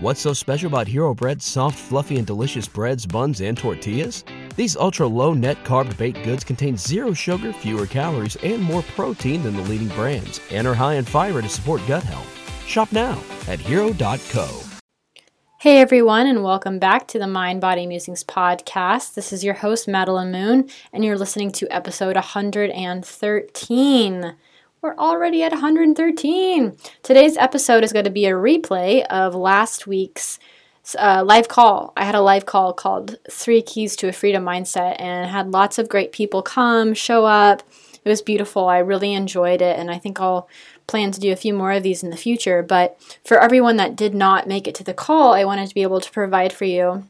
What's so special about Hero Bread's soft, fluffy, and delicious breads, buns, and tortillas? These ultra low net carb baked goods contain zero sugar, fewer calories, and more protein than the leading brands, and are high in fiber to support gut health. Shop now at hero.co. Hey everyone, and welcome back to the Mind Body Musings podcast. This is your host, Madeline Moon, and you're listening to episode 113. We're already at 113. Today's episode is going to be a replay of last week's uh, live call. I had a live call called Three Keys to a Freedom Mindset and had lots of great people come, show up. It was beautiful. I really enjoyed it, and I think I'll plan to do a few more of these in the future. But for everyone that did not make it to the call, I wanted to be able to provide for you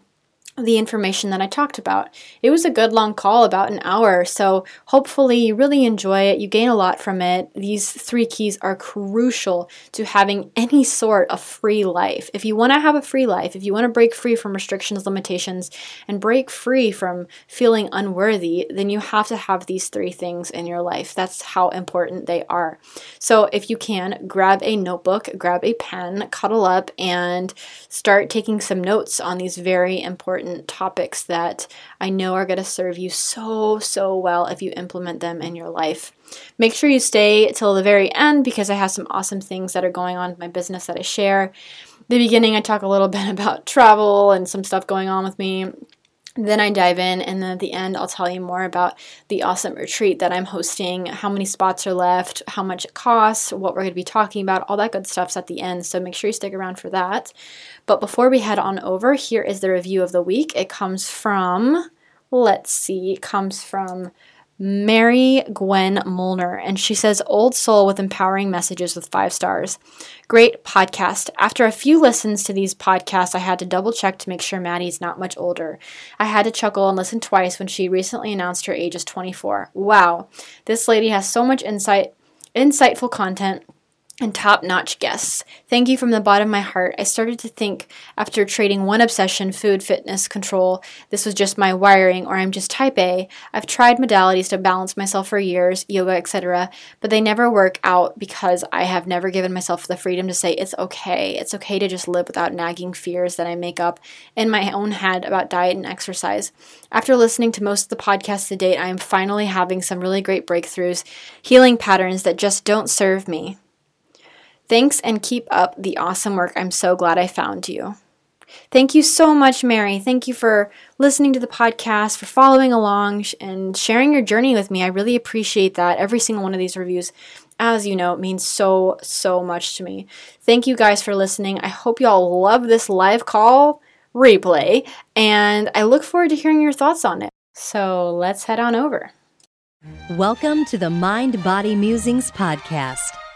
the information that I talked about. It was a good long call, about an hour, so hopefully you really enjoy it. You gain a lot from it. These three keys are crucial to having any sort of free life. If you want to have a free life, if you want to break free from restrictions, limitations, and break free from feeling unworthy, then you have to have these three things in your life. That's how important they are. So if you can, grab a notebook, grab a pen, cuddle up, and start taking some notes on these very important important topics that I know are going to serve you so, so well if you implement them in your life. Make sure you stay till the very end because I have some awesome things that are going on in my business that I share. The beginning, I talk a little bit about travel and some stuff going on with me then I dive in, and then at the end, I'll tell you more about the awesome retreat that I'm hosting, how many spots are left, how much it costs, what we're going to be talking about, all that good stuff's at the end. So make sure you stick around for that. But before we head on over, here is the review of the week. It comes from, let's see, it comes from Mary Gwen Molnar, and she says, Old Soul with empowering messages with five stars. Great podcast. After a few listens to these podcasts, I had to double check to make sure Maddie's not much older. I had to chuckle and listen twice when she recently announced her age is 24. Wow, this lady has so much insight, insightful content and top notch guests. Thank you from the bottom of my heart. I started to think after trading one obsession, food, fitness, control, this was just my wiring or I'm just type A. I've tried modalities to balance myself for years, yoga, etc., but they never work out because I have never given myself the freedom to say it's okay. It's okay to just live without nagging fears that I make up in my own head about diet and exercise. After listening to most of the podcasts to date, I am finally having some really great breakthroughs, healing patterns that just don't serve me. Thanks and keep up the awesome work. I'm so glad I found you. Thank you so much, Mary. Thank you for listening to the podcast, for following along, and sharing your journey with me. I really appreciate that. Every single one of these reviews, as you know, means so, so much to me. Thank you guys for listening. I hope you all love this live call replay, and I look forward to hearing your thoughts on it. So let's head on over. Welcome to the Mind Body Musings podcast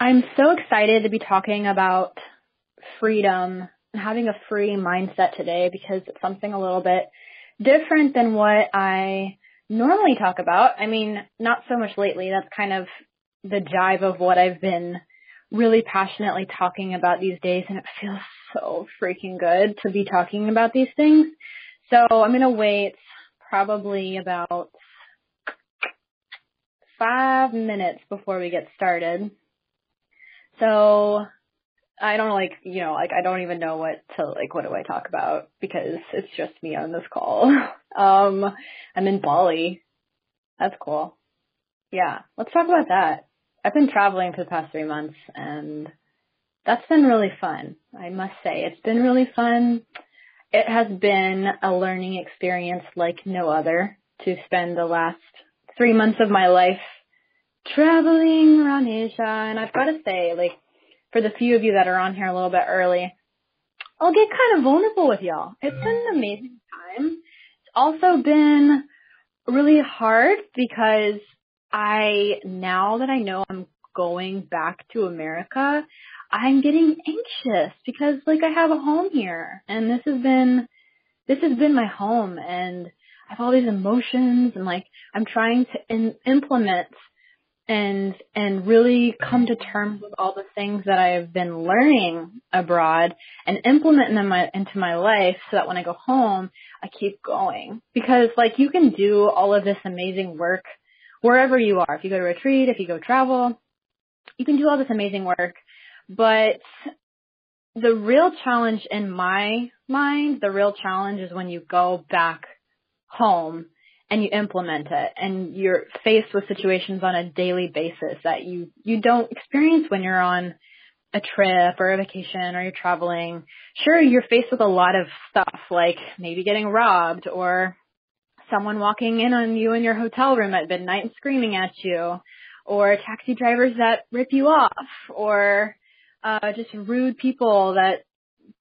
I'm so excited to be talking about freedom and having a free mindset today because it's something a little bit different than what I normally talk about. I mean, not so much lately. That's kind of the jive of what I've been really passionately talking about these days and it feels so freaking good to be talking about these things. So I'm going to wait probably about five minutes before we get started. So I don't like, you know, like I don't even know what to like what do I talk about because it's just me on this call. um I'm in Bali. That's cool. Yeah, let's talk about that. I've been traveling for the past 3 months and that's been really fun. I must say it's been really fun it has been a learning experience like no other to spend the last three months of my life traveling around Asia. And I've got to say, like, for the few of you that are on here a little bit early, I'll get kind of vulnerable with y'all. It's been an amazing time. It's also been really hard because I, now that I know I'm going back to America, I'm getting anxious because like I have a home here and this has been, this has been my home and I have all these emotions and like I'm trying to in, implement and and really come to terms with all the things that I have been learning abroad and implement them into my life so that when I go home I keep going. Because like you can do all of this amazing work wherever you are. If you go to retreat if you go travel you can do all this amazing work. But the real challenge in my mind the real challenge is when you go back home and you implement it and you're faced with situations on a daily basis that you you don't experience when you're on a trip or a vacation or you're traveling sure you're faced with a lot of stuff like maybe getting robbed or someone walking in on you in your hotel room at midnight and screaming at you or taxi drivers that rip you off or uh just rude people that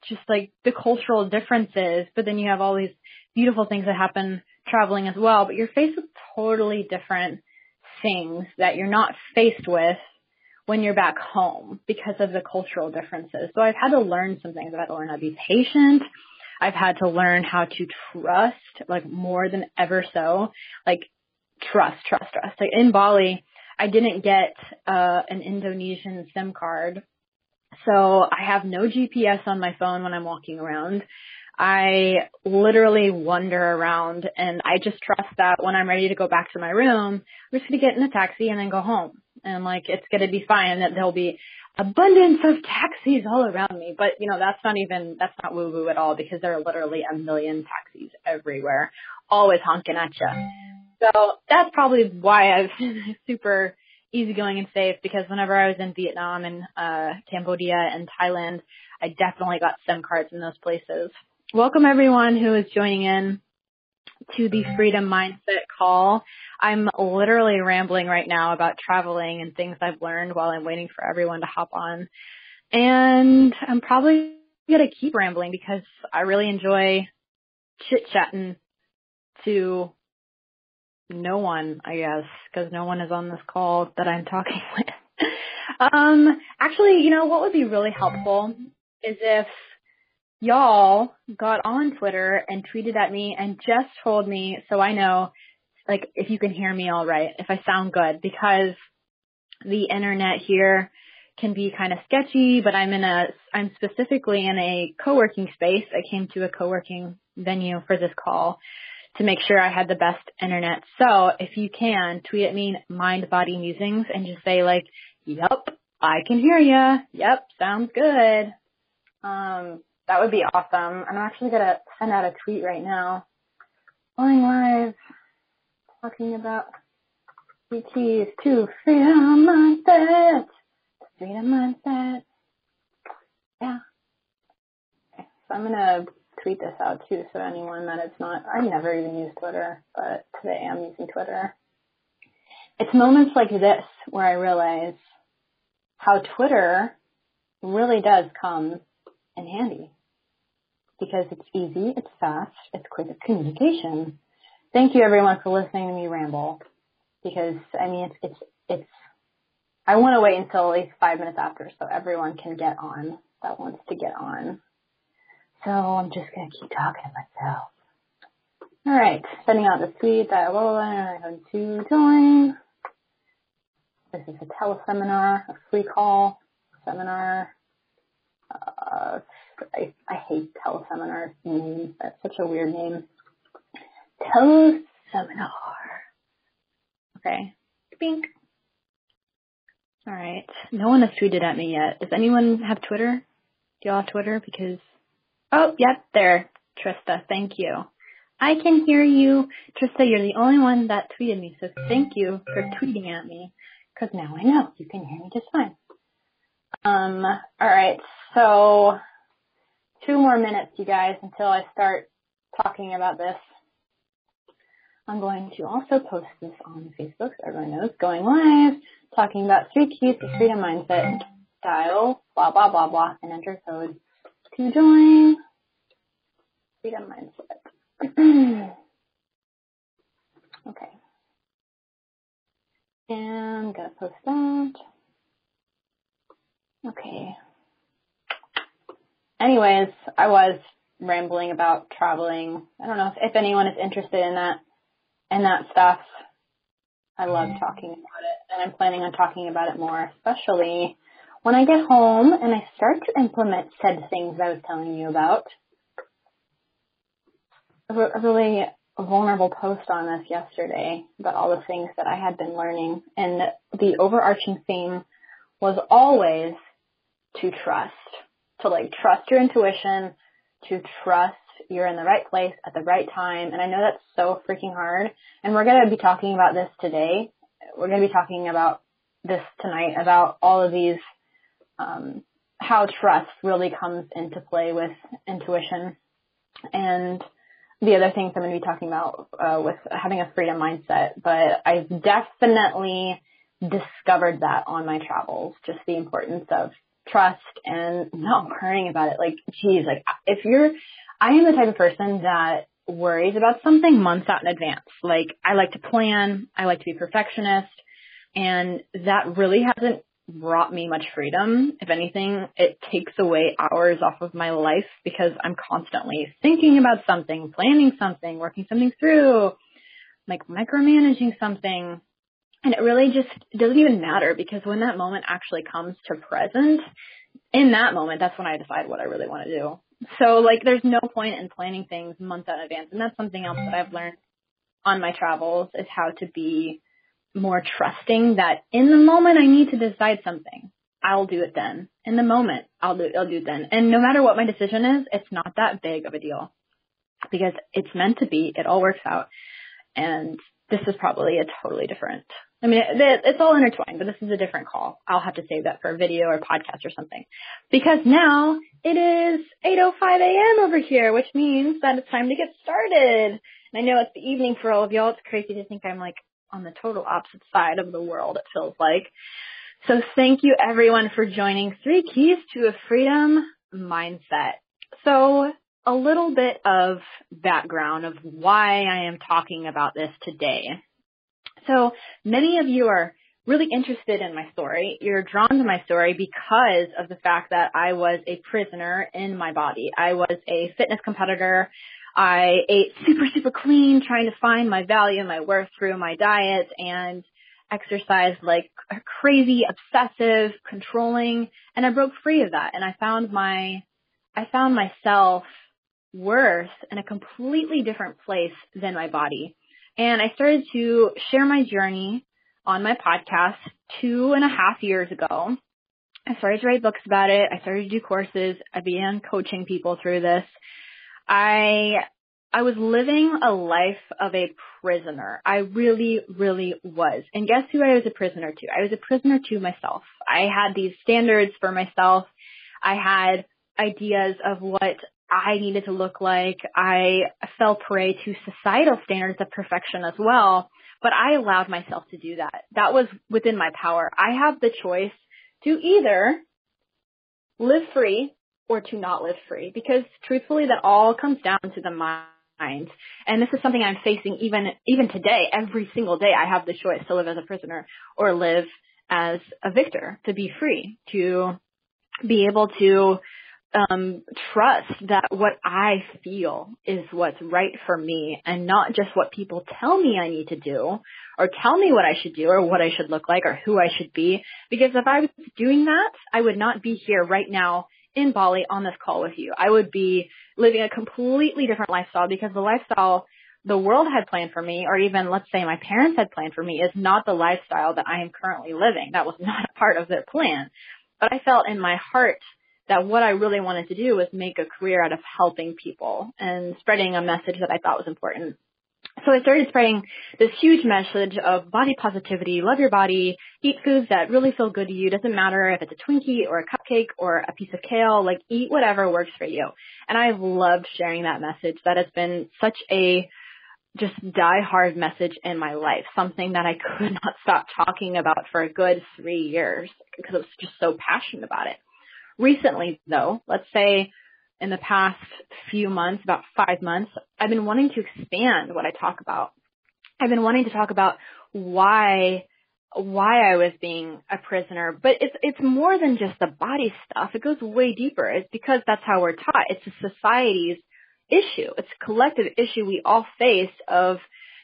just like the cultural differences but then you have all these beautiful things that happen traveling as well, but you're faced with totally different things that you're not faced with when you're back home because of the cultural differences. So I've had to learn some things. I've had to learn how to be patient. I've had to learn how to trust, like more than ever so, like trust, trust, trust. Like in Bali, I didn't get uh, an Indonesian SIM card. So I have no GPS on my phone when I'm walking around. I literally wander around and I just trust that when I'm ready to go back to my room, I'm just going to get in a taxi and then go home. And like, it's going to be fine that there'll be abundance of taxis all around me. But you know, that's not even, that's not woo woo at all because there are literally a million taxis everywhere, always honking at you. So that's probably why I've super easygoing and safe because whenever I was in Vietnam and, uh, Cambodia and Thailand, I definitely got SIM cards in those places. Welcome everyone who is joining in to the Freedom Mindset call. I'm literally rambling right now about traveling and things I've learned while I'm waiting for everyone to hop on. And I'm probably going to keep rambling because I really enjoy chit chatting to no one, I guess, because no one is on this call that I'm talking with. um, actually, you know, what would be really helpful is if y'all got on Twitter and tweeted at me and just told me so I know like if you can hear me all right, if I sound good because the internet here can be kind of sketchy, but I'm in a I'm specifically in a co-working space. I came to a co-working venue for this call to make sure I had the best internet. So if you can tweet at me mind body musings and just say like, "Yep, I can hear you. Yep, sounds good." Um that would be awesome. I'm actually gonna send out a tweet right now. Going live, talking about keys to freedom mindset. Freedom mindset. Yeah. Okay, so I'm gonna tweet this out too, so anyone that it's not, I never even use Twitter, but today I'm using Twitter. It's moments like this where I realize how Twitter really does come in handy because it's easy, it's fast, it's quick, communication. Thank you everyone for listening to me ramble because I mean it's it's it's I want to wait until at least five minutes after so everyone can get on that wants to get on. So I'm just gonna keep talking to myself. All right, sending out the tweet that I'm to join. This is a teleseminar, a free call seminar. Uh, I, I hate teleseminar name. That's such a weird name. Teleseminar. Okay. Bink. All right. No one has tweeted at me yet. Does anyone have Twitter? Do y'all have Twitter? Because, oh, yep, there. Trista, thank you. I can hear you. Trista, you're the only one that tweeted me, so thank you for tweeting at me. Because now I know you can hear me just fine. Um, alright, so two more minutes, you guys, until I start talking about this. I'm going to also post this on Facebook so everyone knows. Going live, talking about three keys to freedom mindset, style, blah, blah, blah, blah, and enter code to join freedom mindset. okay. And I'm gonna post that. Okay. Anyways, I was rambling about traveling. I don't know if, if anyone is interested in that and that stuff. I love mm-hmm. talking about it and I'm planning on talking about it more, especially when I get home and I start to implement said things I was telling you about. A really vulnerable post on this yesterday about all the things that I had been learning and the overarching theme was always to trust, to like trust your intuition, to trust you're in the right place at the right time. And I know that's so freaking hard. And we're going to be talking about this today. We're going to be talking about this tonight about all of these, um, how trust really comes into play with intuition. And the other things I'm going to be talking about uh, with having a freedom mindset, but I've definitely discovered that on my travels, just the importance of trust and not worrying about it. Like, geez, like if you're, I am the type of person that worries about something months out in advance. Like I like to plan, I like to be perfectionist, and that really hasn't brought me much freedom. If anything, it takes away hours off of my life because I'm constantly thinking about something, planning something, working something through, like micromanaging something. And it really just doesn't even matter because when that moment actually comes to present, in that moment, that's when I decide what I really want to do. So like there's no point in planning things months in advance. And that's something else that I've learned on my travels is how to be more trusting that in the moment I need to decide something, I'll do it then. In the moment, I'll do I'll do it then. And no matter what my decision is, it's not that big of a deal because it's meant to be. It all works out. And this is probably a totally different. I mean, it's all intertwined, but this is a different call. I'll have to save that for a video or podcast or something. Because now it is 8.05 a.m. over here, which means that it's time to get started. And I know it's the evening for all of y'all. It's crazy to think I'm like on the total opposite side of the world, it feels like. So thank you everyone for joining Three Keys to a Freedom Mindset. So a little bit of background of why I am talking about this today. So many of you are really interested in my story. You're drawn to my story because of the fact that I was a prisoner in my body. I was a fitness competitor. I ate super, super clean, trying to find my value and my worth through my diet and exercised like crazy, obsessive, controlling, and I broke free of that. And I found my, I found myself worth in a completely different place than my body. And I started to share my journey on my podcast two and a half years ago. I started to write books about it. I started to do courses. I began coaching people through this. I I was living a life of a prisoner. I really, really was. And guess who I was a prisoner to? I was a prisoner to myself. I had these standards for myself. I had ideas of what I needed to look like. I fell prey to societal standards of perfection as well, but I allowed myself to do that. That was within my power. I have the choice to either live free or to not live free because truthfully that all comes down to the mind. And this is something I'm facing even, even today. Every single day I have the choice to live as a prisoner or live as a victor, to be free, to be able to um, trust that what I feel is what's right for me and not just what people tell me I need to do or tell me what I should do or what I should look like or who I should be. Because if I was doing that, I would not be here right now in Bali on this call with you. I would be living a completely different lifestyle because the lifestyle the world had planned for me, or even let's say my parents had planned for me, is not the lifestyle that I am currently living. That was not a part of their plan. But I felt in my heart that what I really wanted to do was make a career out of helping people and spreading a message that I thought was important. So I started spreading this huge message of body positivity, love your body, eat foods that really feel good to you. Doesn't matter if it's a Twinkie or a cupcake or a piece of kale, like eat whatever works for you. And I've loved sharing that message. That has been such a just die hard message in my life, something that I could not stop talking about for a good three years because I was just so passionate about it. Recently though, let's say in the past few months, about five months, I've been wanting to expand what I talk about. I've been wanting to talk about why why I was being a prisoner, but it's it's more than just the body stuff. It goes way deeper. It's because that's how we're taught. It's a society's issue. It's a collective issue we all face of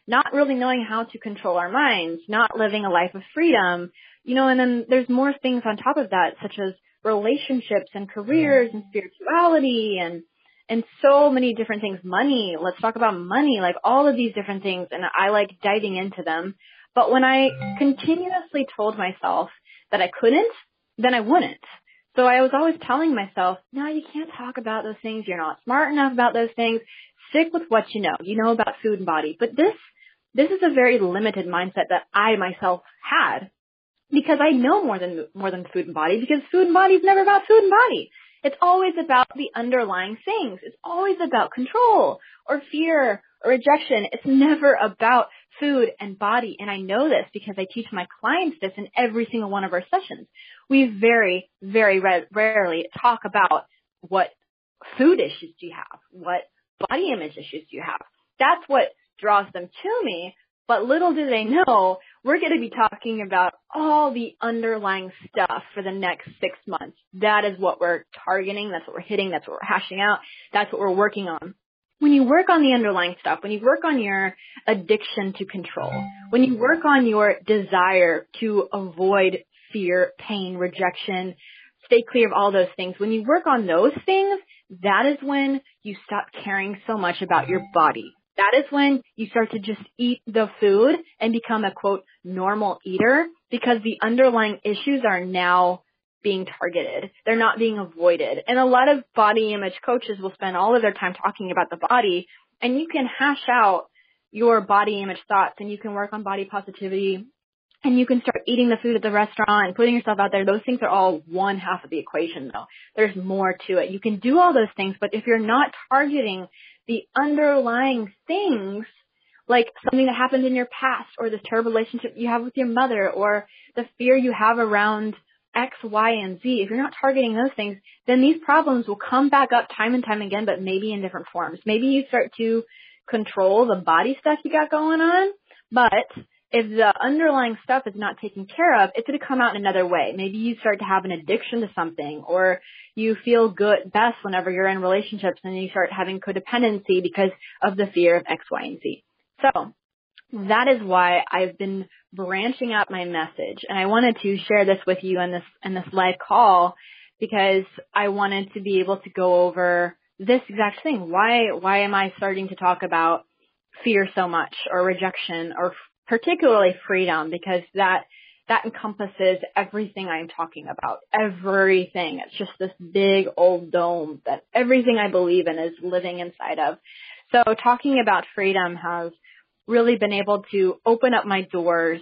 not really knowing how to control our minds, not living a life of freedom, you know, and then there's more things on top of that, such as relationships and careers and spirituality and and so many different things. Money. Let's talk about money. Like all of these different things, and I like diving into them. But when I continuously told myself that I couldn't, then I wouldn't. So I was always telling myself, no, you can't talk about those things. You're not smart enough about those things. Stick with what you know. You know about food and body. But this, this is a very limited mindset that I myself had because I know more than more than food and body because food and body is never about food and body. It's always about the underlying things. It's always about control or fear or rejection. It's never about food and body. And I know this because I teach my clients this in every single one of our sessions. We very, very rarely talk about what food issues do you have? What body image issues do you have? That's what draws them to me. But little do they know, we're going to be talking about all the underlying stuff for the next six months. That is what we're targeting. That's what we're hitting. That's what we're hashing out. That's what we're working on. When you work on the underlying stuff, when you work on your addiction to control, when you work on your desire to avoid fear, pain, rejection, stay clear of all those things, when you work on those things, that is when you stop caring so much about your body that is when you start to just eat the food and become a quote normal eater because the underlying issues are now being targeted. They're not being avoided. And a lot of body image coaches will spend all of their time talking about the body and you can hash out your body image thoughts and you can work on body positivity and you can start eating the food at the restaurant and putting yourself out there. Those things are all one half of the equation though. There's more to it. You can do all those things, but if you're not targeting the underlying things, like something that happened in your past or the terrible relationship you have with your mother or the fear you have around X, Y, and Z, if you're not targeting those things, then these problems will come back up time and time again, but maybe in different forms. Maybe you start to control the body stuff you got going on, but if the underlying stuff is not taken care of, it's going to come out in another way. Maybe you start to have an addiction to something or you feel good best whenever you're in relationships and you start having codependency because of the fear of X, Y, and Z. So that is why I've been branching out my message and I wanted to share this with you in this, in this live call because I wanted to be able to go over this exact thing. Why, why am I starting to talk about fear so much or rejection or particularly freedom because that that encompasses everything I'm talking about. Everything. It's just this big old dome that everything I believe in is living inside of. So talking about freedom has really been able to open up my doors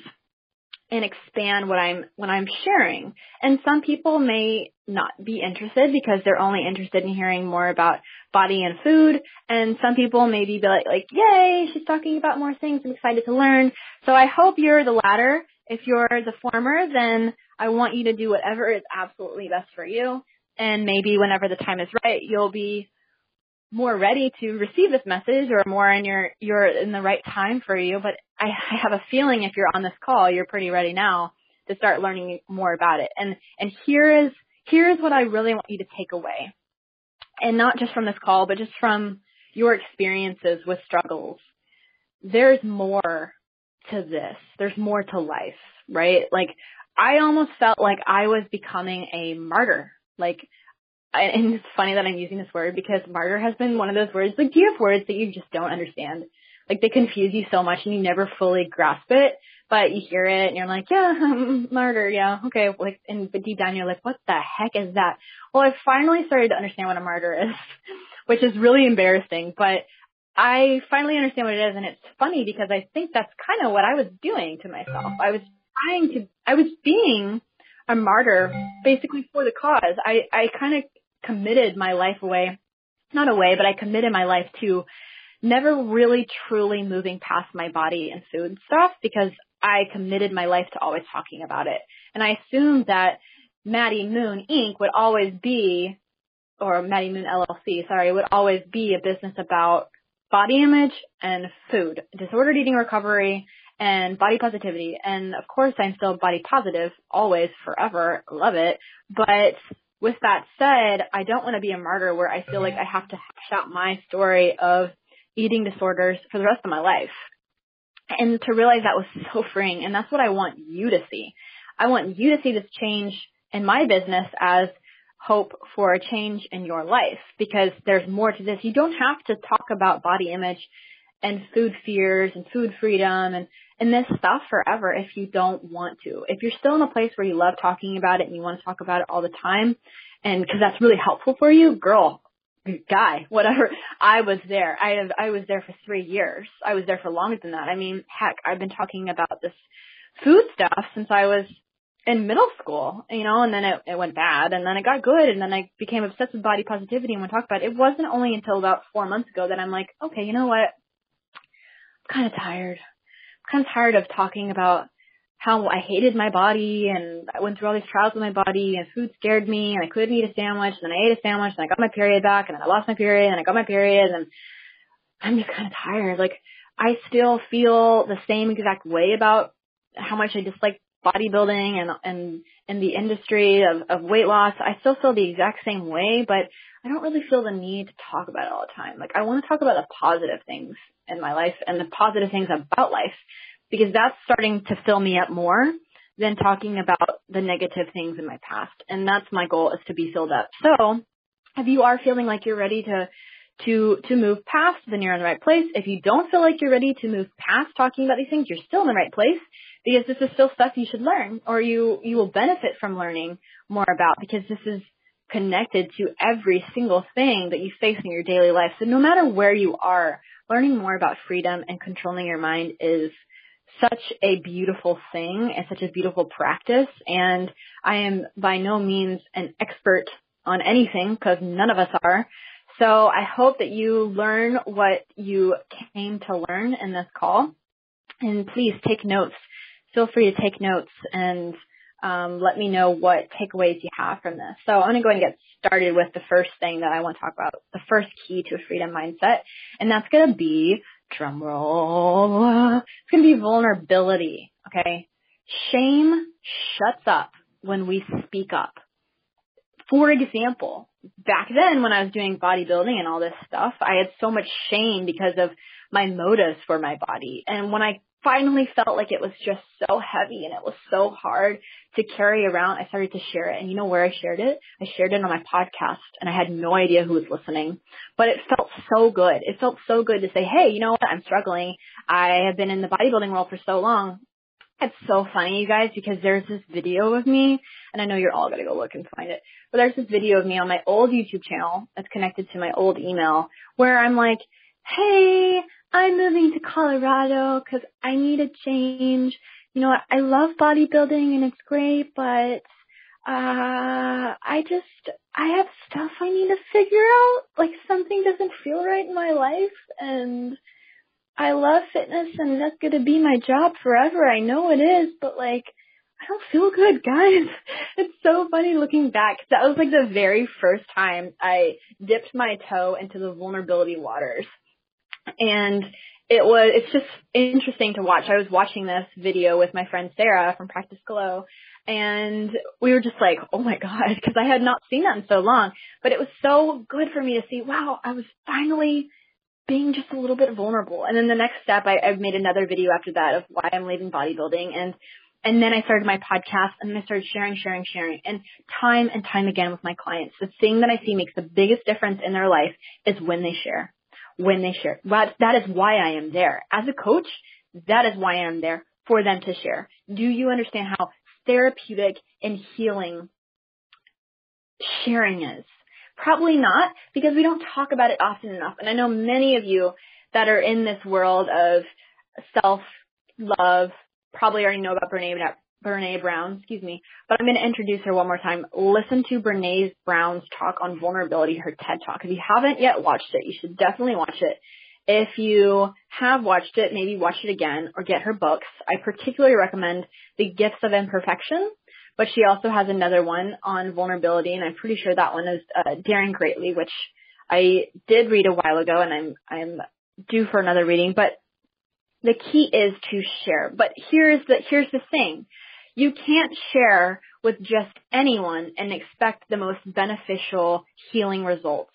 and expand what I'm what I'm sharing. And some people may not be interested because they're only interested in hearing more about body and food. And some people maybe be like, like, yay, she's talking about more things. I'm excited to learn. So I hope you're the latter. If you're the former, then I want you to do whatever is absolutely best for you. And maybe whenever the time is right, you'll be more ready to receive this message or more in your you're in the right time for you. But I, have a feeling if you're on this call, you're pretty ready now to start learning more about it. And and here is here is what I really want you to take away. And not just from this call, but just from your experiences with struggles. There's more to this. There's more to life, right? Like I almost felt like I was becoming a martyr. Like and it's funny that I'm using this word because martyr has been one of those words. Like, do you have words that you just don't understand? Like, they confuse you so much and you never fully grasp it, but you hear it and you're like, yeah, I'm martyr, yeah, okay. Like, and but deep down you're like, what the heck is that? Well, I finally started to understand what a martyr is, which is really embarrassing, but I finally understand what it is and it's funny because I think that's kind of what I was doing to myself. I was trying to, I was being a martyr basically for the cause. I, I kind of committed my life away, not away, but I committed my life to never really truly moving past my body and food stuff because I committed my life to always talking about it. And I assumed that Maddie Moon Inc. would always be, or Maddie Moon LLC, sorry, would always be a business about body image and food, disordered eating recovery, and body positivity. And of course, I'm still body positive, always, forever, love it. But with that said, I don't want to be a martyr where I feel like I have to hash out my story of eating disorders for the rest of my life. And to realize that was so freeing. And that's what I want you to see. I want you to see this change in my business as hope for a change in your life because there's more to this. You don't have to talk about body image and food fears and food freedom and, and this stuff forever if you don't want to. If you're still in a place where you love talking about it and you want to talk about it all the time and because that's really helpful for you, girl, guy, whatever, I was there. I have, I was there for three years. I was there for longer than that. I mean, heck, I've been talking about this food stuff since I was in middle school, you know, and then it, it went bad and then it got good and then I became obsessed with body positivity and when talk about it. It wasn't only until about four months ago that I'm like, okay, you know what? I'm kind of tired. I'm kind of tired of talking about how I hated my body and I went through all these trials with my body and food scared me and I couldn't eat a sandwich and then I ate a sandwich and I got my period back and then I lost my period and I got my period and I'm just kind of tired. Like I still feel the same exact way about how much I dislike bodybuilding and and and the industry of, of weight loss, I still feel the exact same way, but I don't really feel the need to talk about it all the time. Like I want to talk about the positive things in my life and the positive things about life because that's starting to fill me up more than talking about the negative things in my past. And that's my goal is to be filled up. So if you are feeling like you're ready to to to move past, then you're in the right place. If you don't feel like you're ready to move past talking about these things, you're still in the right place because this is still stuff you should learn or you you will benefit from learning more about because this is connected to every single thing that you face in your daily life. So no matter where you are, learning more about freedom and controlling your mind is such a beautiful thing and such a beautiful practice. And I am by no means an expert on anything because none of us are. So I hope that you learn what you came to learn in this call. And please take notes. Feel free to take notes and um, let me know what takeaways you have from this. So I'm going to go and get started with the first thing that I want to talk about, the first key to a freedom mindset, and that's going to be drum roll. It's going to be vulnerability. Okay, shame shuts up when we speak up. For example, back then when I was doing bodybuilding and all this stuff, I had so much shame because of my motives for my body. And when I finally felt like it was just so heavy and it was so hard to carry around, I started to share it. And you know where I shared it? I shared it on my podcast and I had no idea who was listening, but it felt so good. It felt so good to say, Hey, you know what? I'm struggling. I have been in the bodybuilding world for so long. It's so funny, you guys, because there's this video of me, and I know you're all gonna go look and find it, but there's this video of me on my old YouTube channel that's connected to my old email where I'm like, hey, I'm moving to Colorado because I need a change. You know, I love bodybuilding and it's great, but uh I just I have stuff I need to figure out. Like something doesn't feel right in my life and I love fitness and that's going to be my job forever. I know it is, but like, I don't feel good, guys. It's so funny looking back. That was like the very first time I dipped my toe into the vulnerability waters. And it was, it's just interesting to watch. I was watching this video with my friend Sarah from Practice Glow and we were just like, oh my God, because I had not seen that in so long. But it was so good for me to see, wow, I was finally being just a little bit vulnerable. And then the next step, I, I made another video after that of why I'm leaving bodybuilding. And, and then I started my podcast and I started sharing, sharing, sharing. And time and time again with my clients, the thing that I see makes the biggest difference in their life is when they share. When they share. But that is why I am there. As a coach, that is why I am there for them to share. Do you understand how therapeutic and healing sharing is? Probably not because we don't talk about it often enough. And I know many of you that are in this world of self love probably already know about Brene, Brene Brown, excuse me, but I'm going to introduce her one more time. Listen to Brene Brown's talk on vulnerability, her TED talk. If you haven't yet watched it, you should definitely watch it. If you have watched it, maybe watch it again or get her books. I particularly recommend The Gifts of Imperfection, but she also has another one on vulnerability, and I'm pretty sure that one is uh, Daring Greatly, which I did read a while ago, and I'm I'm due for another reading. But the key is to share. But here's the here's the thing. You can't share with just anyone and expect the most beneficial healing results.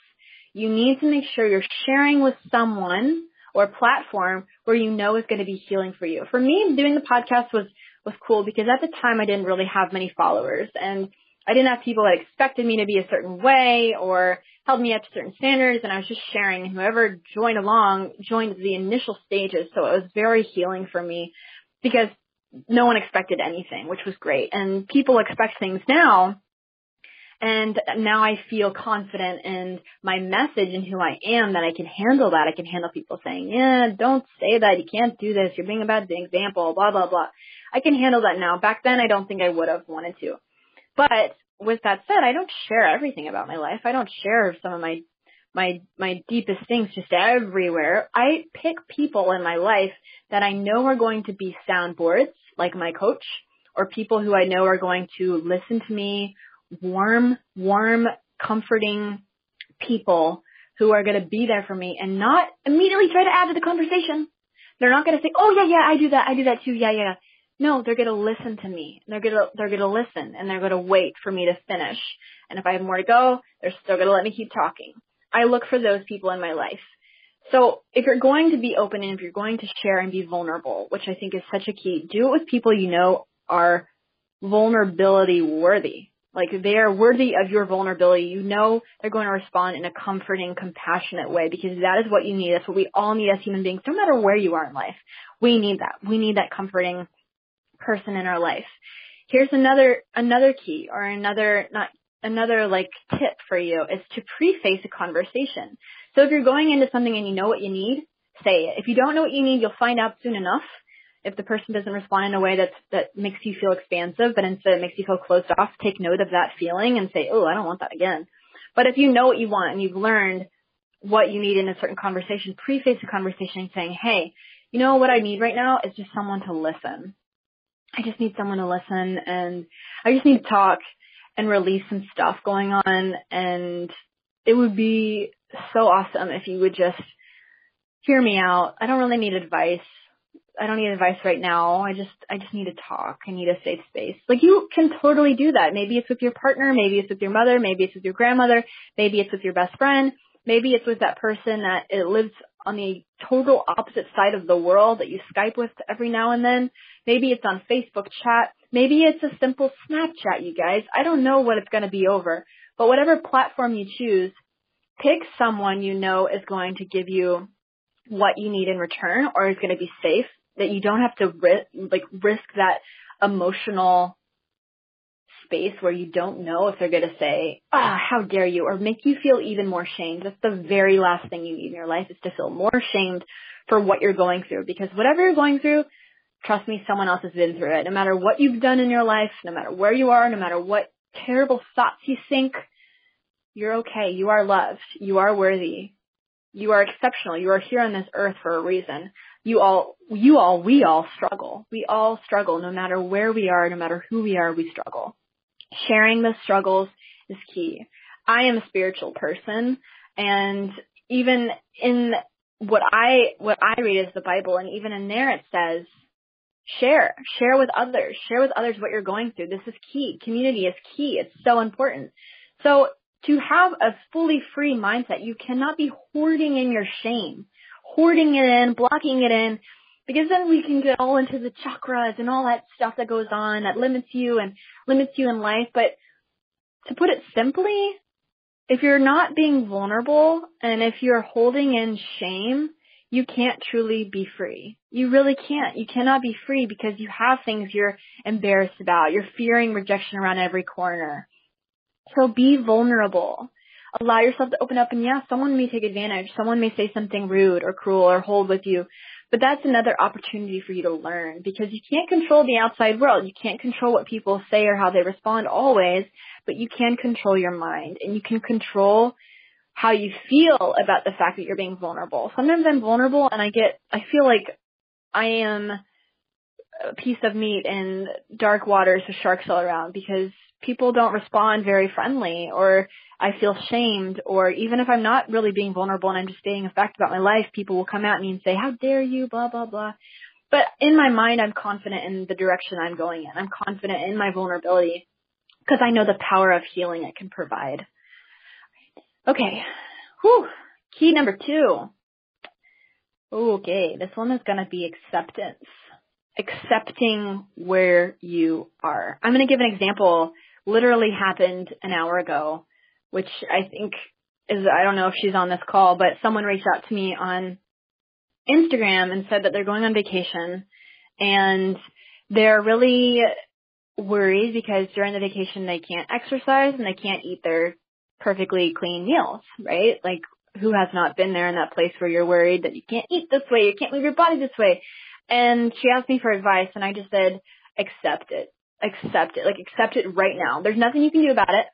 You need to make sure you're sharing with someone or platform where you know is going to be healing for you. For me, doing the podcast was was cool because at the time I didn't really have many followers and I didn't have people that expected me to be a certain way or held me up to certain standards and I was just sharing whoever joined along joined the initial stages. So it was very healing for me because no one expected anything, which was great. And people expect things now. And now I feel confident in my message and who I am that I can handle that. I can handle people saying, yeah, don't say that. You can't do this. You're being a bad example, blah, blah, blah. I can handle that now. Back then, I don't think I would have wanted to. But with that said, I don't share everything about my life. I don't share some of my my my deepest things just everywhere. I pick people in my life that I know are going to be soundboards, like my coach, or people who I know are going to listen to me, warm, warm, comforting people who are going to be there for me and not immediately try to add to the conversation. They're not going to say, "Oh yeah, yeah, I do that. I do that too. Yeah, yeah." No, they're going to listen to me. They're going to they're going to listen and they're going to wait for me to finish. And if I have more to go, they're still going to let me keep talking. I look for those people in my life. So if you're going to be open and if you're going to share and be vulnerable, which I think is such a key, do it with people you know are vulnerability worthy. Like they are worthy of your vulnerability. You know they're going to respond in a comforting, compassionate way because that is what you need. That's what we all need as human beings, no matter where you are in life. We need that. We need that comforting person in our life. Here's another, another key or another, not, another like tip for you is to preface a conversation. So if you're going into something and you know what you need, say it. If you don't know what you need, you'll find out soon enough. If the person doesn't respond in a way that that makes you feel expansive, but instead makes you feel closed off, take note of that feeling and say, "Oh, I don't want that again." But if you know what you want and you've learned what you need in a certain conversation, preface the conversation saying, "Hey, you know what I need right now is just someone to listen. I just need someone to listen and I just need to talk and release some stuff going on and it would be so awesome if you would just hear me out. I don't really need advice. I don't need advice right now. I just I just need to talk. I need a safe space. Like you can totally do that. Maybe it's with your partner, maybe it's with your mother, maybe it's with your grandmother, maybe it's with your best friend, maybe it's with that person that it lives on the total opposite side of the world that you Skype with every now and then. Maybe it's on Facebook chat. Maybe it's a simple Snapchat, you guys. I don't know what it's going to be over. But whatever platform you choose, pick someone you know is going to give you what you need in return or is going to be safe that you don't have to risk, like risk that emotional space where you don't know if they're going to say, ah, oh, how dare you, or make you feel even more shamed. That's the very last thing you need in your life is to feel more shamed for what you're going through because whatever you're going through, trust me, someone else has been through it. No matter what you've done in your life, no matter where you are, no matter what terrible thoughts you think, you're okay. You are loved. You are worthy. You are exceptional. You are here on this earth for a reason. You all, you all, we all struggle. We all struggle no matter where we are, no matter who we are, we struggle sharing the struggles is key. I am a spiritual person and even in what I what I read is the Bible and even in there it says share share with others share with others what you're going through this is key community is key it's so important so to have a fully free mindset you cannot be hoarding in your shame hoarding it in blocking it in because then we can get all into the chakras and all that stuff that goes on that limits you and limits you in life. But to put it simply, if you're not being vulnerable and if you're holding in shame, you can't truly be free. You really can't. You cannot be free because you have things you're embarrassed about. You're fearing rejection around every corner. So be vulnerable. allow yourself to open up and yeah, someone may take advantage. Someone may say something rude or cruel or hold with you. But that's another opportunity for you to learn because you can't control the outside world. You can't control what people say or how they respond always, but you can control your mind and you can control how you feel about the fact that you're being vulnerable. Sometimes I'm vulnerable and I get, I feel like I am a piece of meat in dark waters with sharks all around because people don't respond very friendly or I feel shamed or even if I'm not really being vulnerable and I'm just stating a fact about my life, people will come at me and say, how dare you, blah, blah, blah. But in my mind, I'm confident in the direction I'm going in. I'm confident in my vulnerability because I know the power of healing it can provide. Okay. Whew. Key number two. Okay. This one is going to be acceptance. Accepting where you are. I'm going to give an example literally happened an hour ago, which I think is, I don't know if she's on this call, but someone reached out to me on Instagram and said that they're going on vacation and they're really worried because during the vacation they can't exercise and they can't eat their perfectly clean meals, right? Like who has not been there in that place where you're worried that you can't eat this way, you can't move your body this way. And she asked me for advice and I just said, accept it accept it. Like accept it right now. There's nothing you can do about it.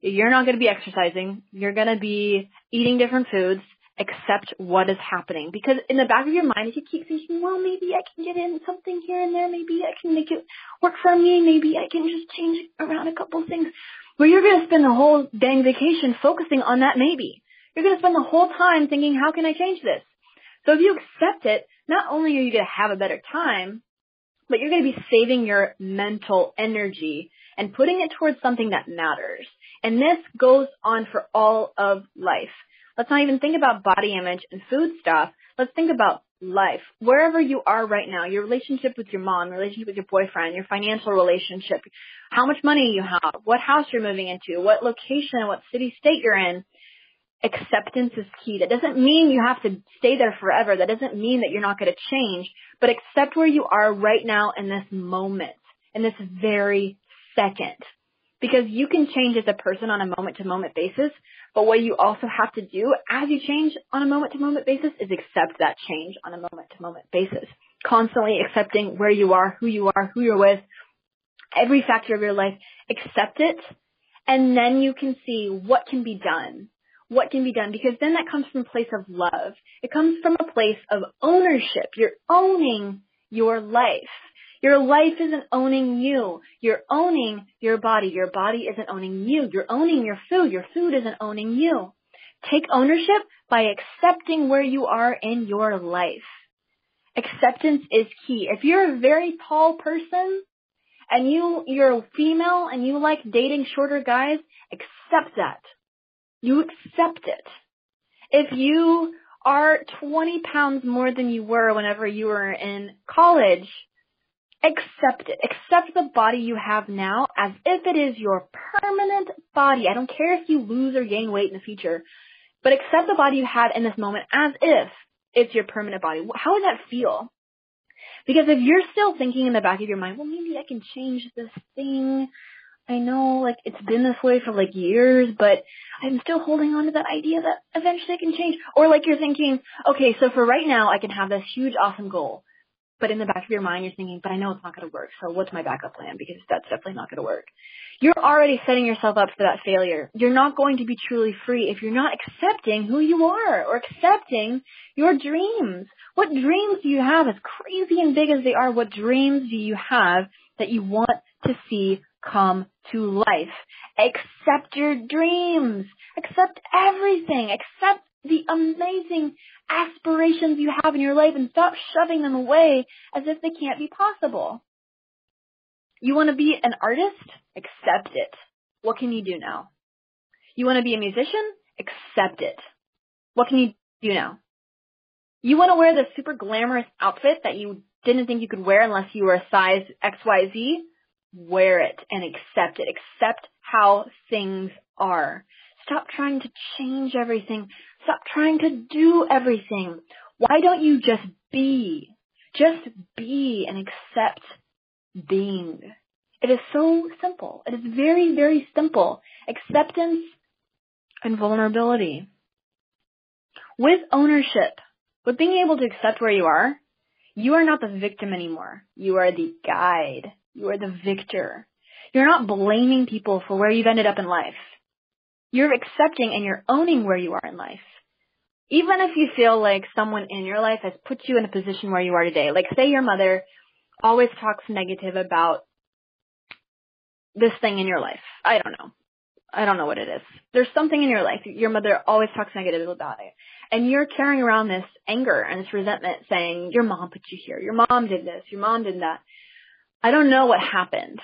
You're not going to be exercising. You're going to be eating different foods. Accept what is happening. Because in the back of your mind, you keep thinking, well, maybe I can get in something here and there. Maybe I can make it work for me. Maybe I can just change around a couple things. But you're going to spend the whole dang vacation focusing on that maybe. You're going to spend the whole time thinking, how can I change this? So if you accept it, not only are you going to have a better time, but you're going to be saving your mental energy and putting it towards something that matters. And this goes on for all of life. Let's not even think about body image and food stuff. Let's think about life. Wherever you are right now, your relationship with your mom, relationship with your boyfriend, your financial relationship, how much money you have, what house you're moving into, what location, what city, state you're in, acceptance is key. That doesn't mean you have to stay there forever. That doesn't mean that you're not going to change, but accept where you are right now in this moment, in this very second. Because you can change as a person on a moment to moment basis, but what you also have to do as you change on a moment to moment basis is accept that change on a moment to moment basis. Constantly accepting where you are, who you are, who you're with, every factor of your life, accept it, and then you can see what can be done what can be done because then that comes from a place of love. It comes from a place of ownership. You're owning your life. Your life isn't owning you. You're owning your body. Your body isn't owning you. You're owning your food. Your food isn't owning you. Take ownership by accepting where you are in your life. Acceptance is key. If you're a very tall person and you, you're female and you like dating shorter guys, accept that. You accept it. If you are 20 pounds more than you were whenever you were in college, accept it. Accept the body you have now as if it is your permanent body. I don't care if you lose or gain weight in the future, but accept the body you had in this moment as if it's your permanent body. How would that feel? Because if you're still thinking in the back of your mind, well, maybe I can change this thing. I know, like, it's been this way for like years, but I'm still holding on to that idea that eventually I can change. Or like you're thinking, okay, so for right now, I can have this huge, awesome goal. But in the back of your mind, you're thinking, but I know it's not going to work. So what's my backup plan? Because that's definitely not going to work. You're already setting yourself up for that failure. You're not going to be truly free if you're not accepting who you are or accepting your dreams. What dreams do you have, as crazy and big as they are, what dreams do you have that you want to see come to life. Accept your dreams. Accept everything. Accept the amazing aspirations you have in your life and stop shoving them away as if they can't be possible. You want to be an artist? Accept it. What can you do now? You want to be a musician? Accept it. What can you do now? You want to wear the super glamorous outfit that you didn't think you could wear unless you were a size XYZ? Wear it and accept it. Accept how things are. Stop trying to change everything. Stop trying to do everything. Why don't you just be? Just be and accept being. It is so simple. It is very, very simple. Acceptance and vulnerability. With ownership, with being able to accept where you are, you are not the victim anymore. You are the guide. You are the victor. You're not blaming people for where you've ended up in life. You're accepting and you're owning where you are in life. Even if you feel like someone in your life has put you in a position where you are today, like say your mother always talks negative about this thing in your life. I don't know. I don't know what it is. There's something in your life. Your mother always talks negative about it. And you're carrying around this anger and this resentment saying, your mom put you here. Your mom did this. Your mom did that. I don't know what happened.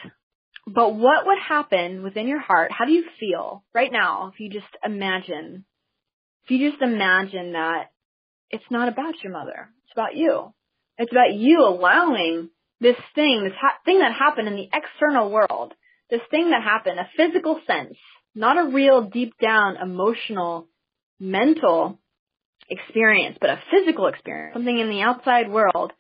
But what would happen within your heart? How do you feel right now if you just imagine, if you just imagine that it's not about your mother. It's about you. It's about you allowing this thing, this ha- thing that happened in the external world, this thing that happened, a physical sense, not a real deep down emotional, mental experience, but a physical experience, something in the outside world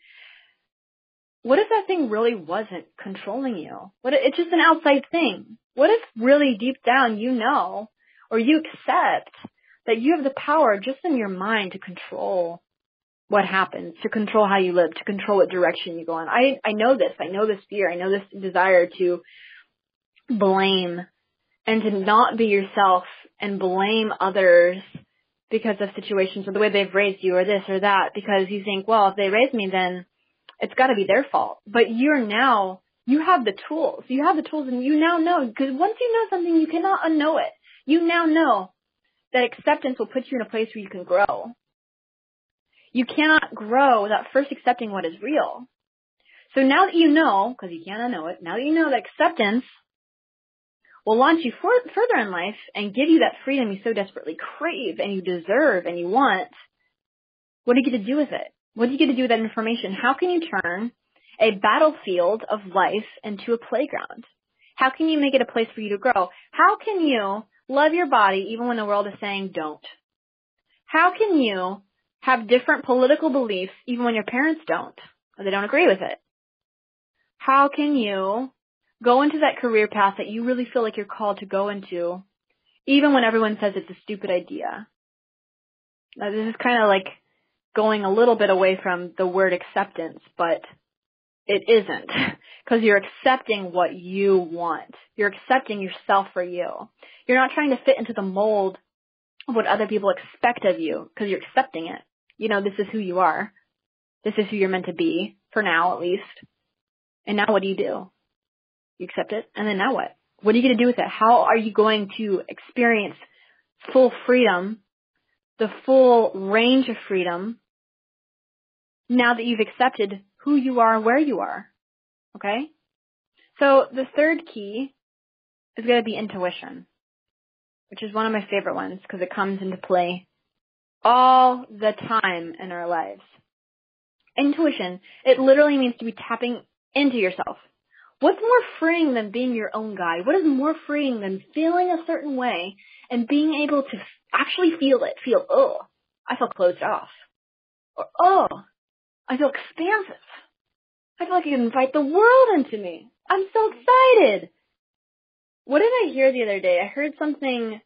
what if that thing really wasn't controlling you? What if it's just an outside thing? What if really deep down you know or you accept that you have the power just in your mind to control what happens, to control how you live, to control what direction you go in. I I know this. I know this fear. I know this desire to blame and to not be yourself and blame others because of situations or the way they've raised you or this or that because you think, well, if they raised me then it's got to be their fault. But you're now, you have the tools. You have the tools and you now know, because once you know something, you cannot unknow it. You now know that acceptance will put you in a place where you can grow. You cannot grow without first accepting what is real. So now that you know, because you can't unknow it, now that you know that acceptance will launch you for, further in life and give you that freedom you so desperately crave and you deserve and you want, what do you get to do with it? What do you get to do with that information? How can you turn a battlefield of life into a playground? How can you make it a place for you to grow? How can you love your body even when the world is saying don't? How can you have different political beliefs even when your parents don't or they don't agree with it? How can you go into that career path that you really feel like you're called to go into even when everyone says it's a stupid idea? Now, this is kind of like going a little bit away from the word acceptance, but it isn't because you're accepting what you want. You're accepting yourself for you. You're not trying to fit into the mold of what other people expect of you because you're accepting it. You know, this is who you are. This is who you're meant to be for now, at least. And now what do you do? You accept it. And then now what? What are you going to do with it? How are you going to experience full freedom, the full range of freedom now that you've accepted who you are, and where you are. Okay? So the third key is going to be intuition, which is one of my favorite ones because it comes into play all the time in our lives. Intuition, it literally means to be tapping into yourself. What's more freeing than being your own guide? What is more freeing than feeling a certain way and being able to actually feel it? Feel, oh, I feel closed off. Or, oh, I feel expansive. I feel like I can invite the world into me. I'm so excited. What did I hear the other day? I heard something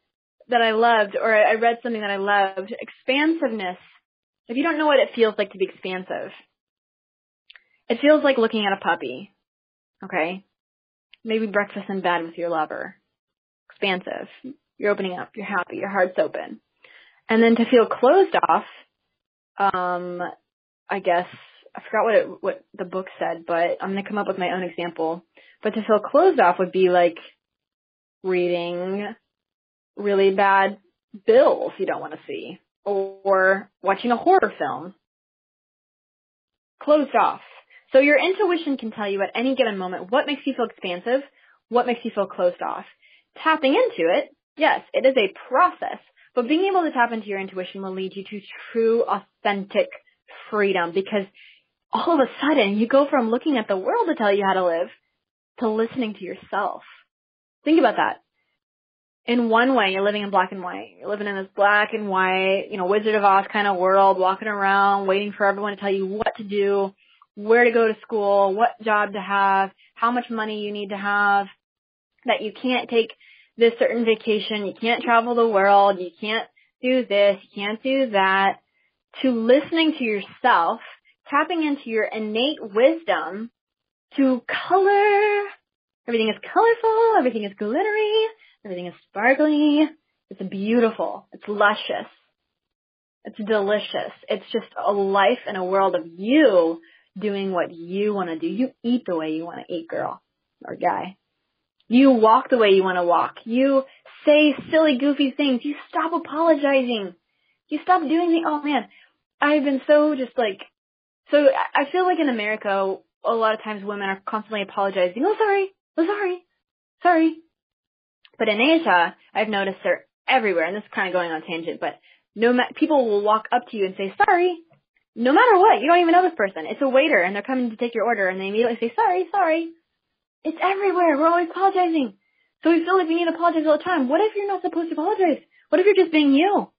that I loved, or I read something that I loved. Expansiveness. If you don't know what it feels like to be expansive, it feels like looking at a puppy. Okay? Maybe breakfast in bed with your lover. Expansive. You're opening up. You're happy. Your heart's open. And then to feel closed off, um, I guess I forgot what it what the book said, but I'm gonna come up with my own example. But to feel closed off would be like reading really bad bills you don't want to see, or watching a horror film. Closed off. So your intuition can tell you at any given moment what makes you feel expansive, what makes you feel closed off. Tapping into it, yes, it is a process, but being able to tap into your intuition will lead you to true, authentic freedom because all of a sudden you go from looking at the world to tell you how to live to listening to yourself. Think about that. In one way, you're living in black and white. You're living in this black and white, you know, Wizard of Oz kind of world, walking around, waiting for everyone to tell you what to do, where to go to school, what job to have, how much money you need to have, that you can't take this certain vacation, you can't travel the world, you can't do this, you can't do that, to listening to yourself, tapping into your innate wisdom to color. Everything is colorful, everything is glittery, everything is sparkly. It's beautiful. It's luscious. It's delicious. It's just a life and a world of you doing what you want to do. You eat the way you want to eat, girl or guy. You walk the way you want to walk. You say silly, goofy things. You stop apologizing. You stop doing the, oh man, I've been so just like, so I feel like in America, a lot of times women are constantly apologizing. Oh, sorry. Oh, sorry. Sorry. But in Asia, I've noticed they're everywhere, and this is kind of going on tangent, but no ma- people will walk up to you and say sorry, no matter what. You don't even know this person. It's a waiter, and they're coming to take your order, and they immediately say sorry, sorry. It's everywhere. We're always apologizing. So we feel like we need to apologize all the time. What if you're not supposed to apologize? What if you're just being you?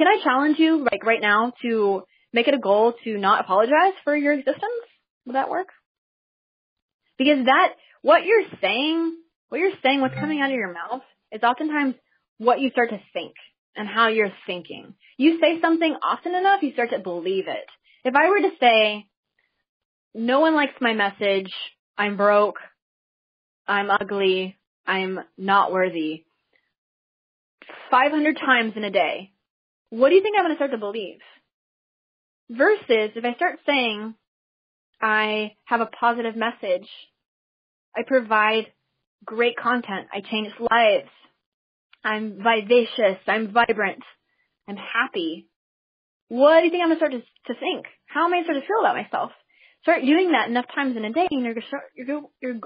Can I challenge you, like right now, to make it a goal to not apologize for your existence? Would that work? Because that, what you're saying, what you're saying, what's coming out of your mouth is oftentimes what you start to think and how you're thinking. You say something often enough, you start to believe it. If I were to say, no one likes my message, I'm broke, I'm ugly, I'm not worthy, 500 times in a day, what do you think I'm going to start to believe? Versus if I start saying, I have a positive message, I provide great content, I change lives, I'm vivacious, I'm vibrant, I'm happy. What do you think I'm gonna start to, to think? How am I supposed to feel about myself? Start doing that enough times in a day, and you're start, you're you're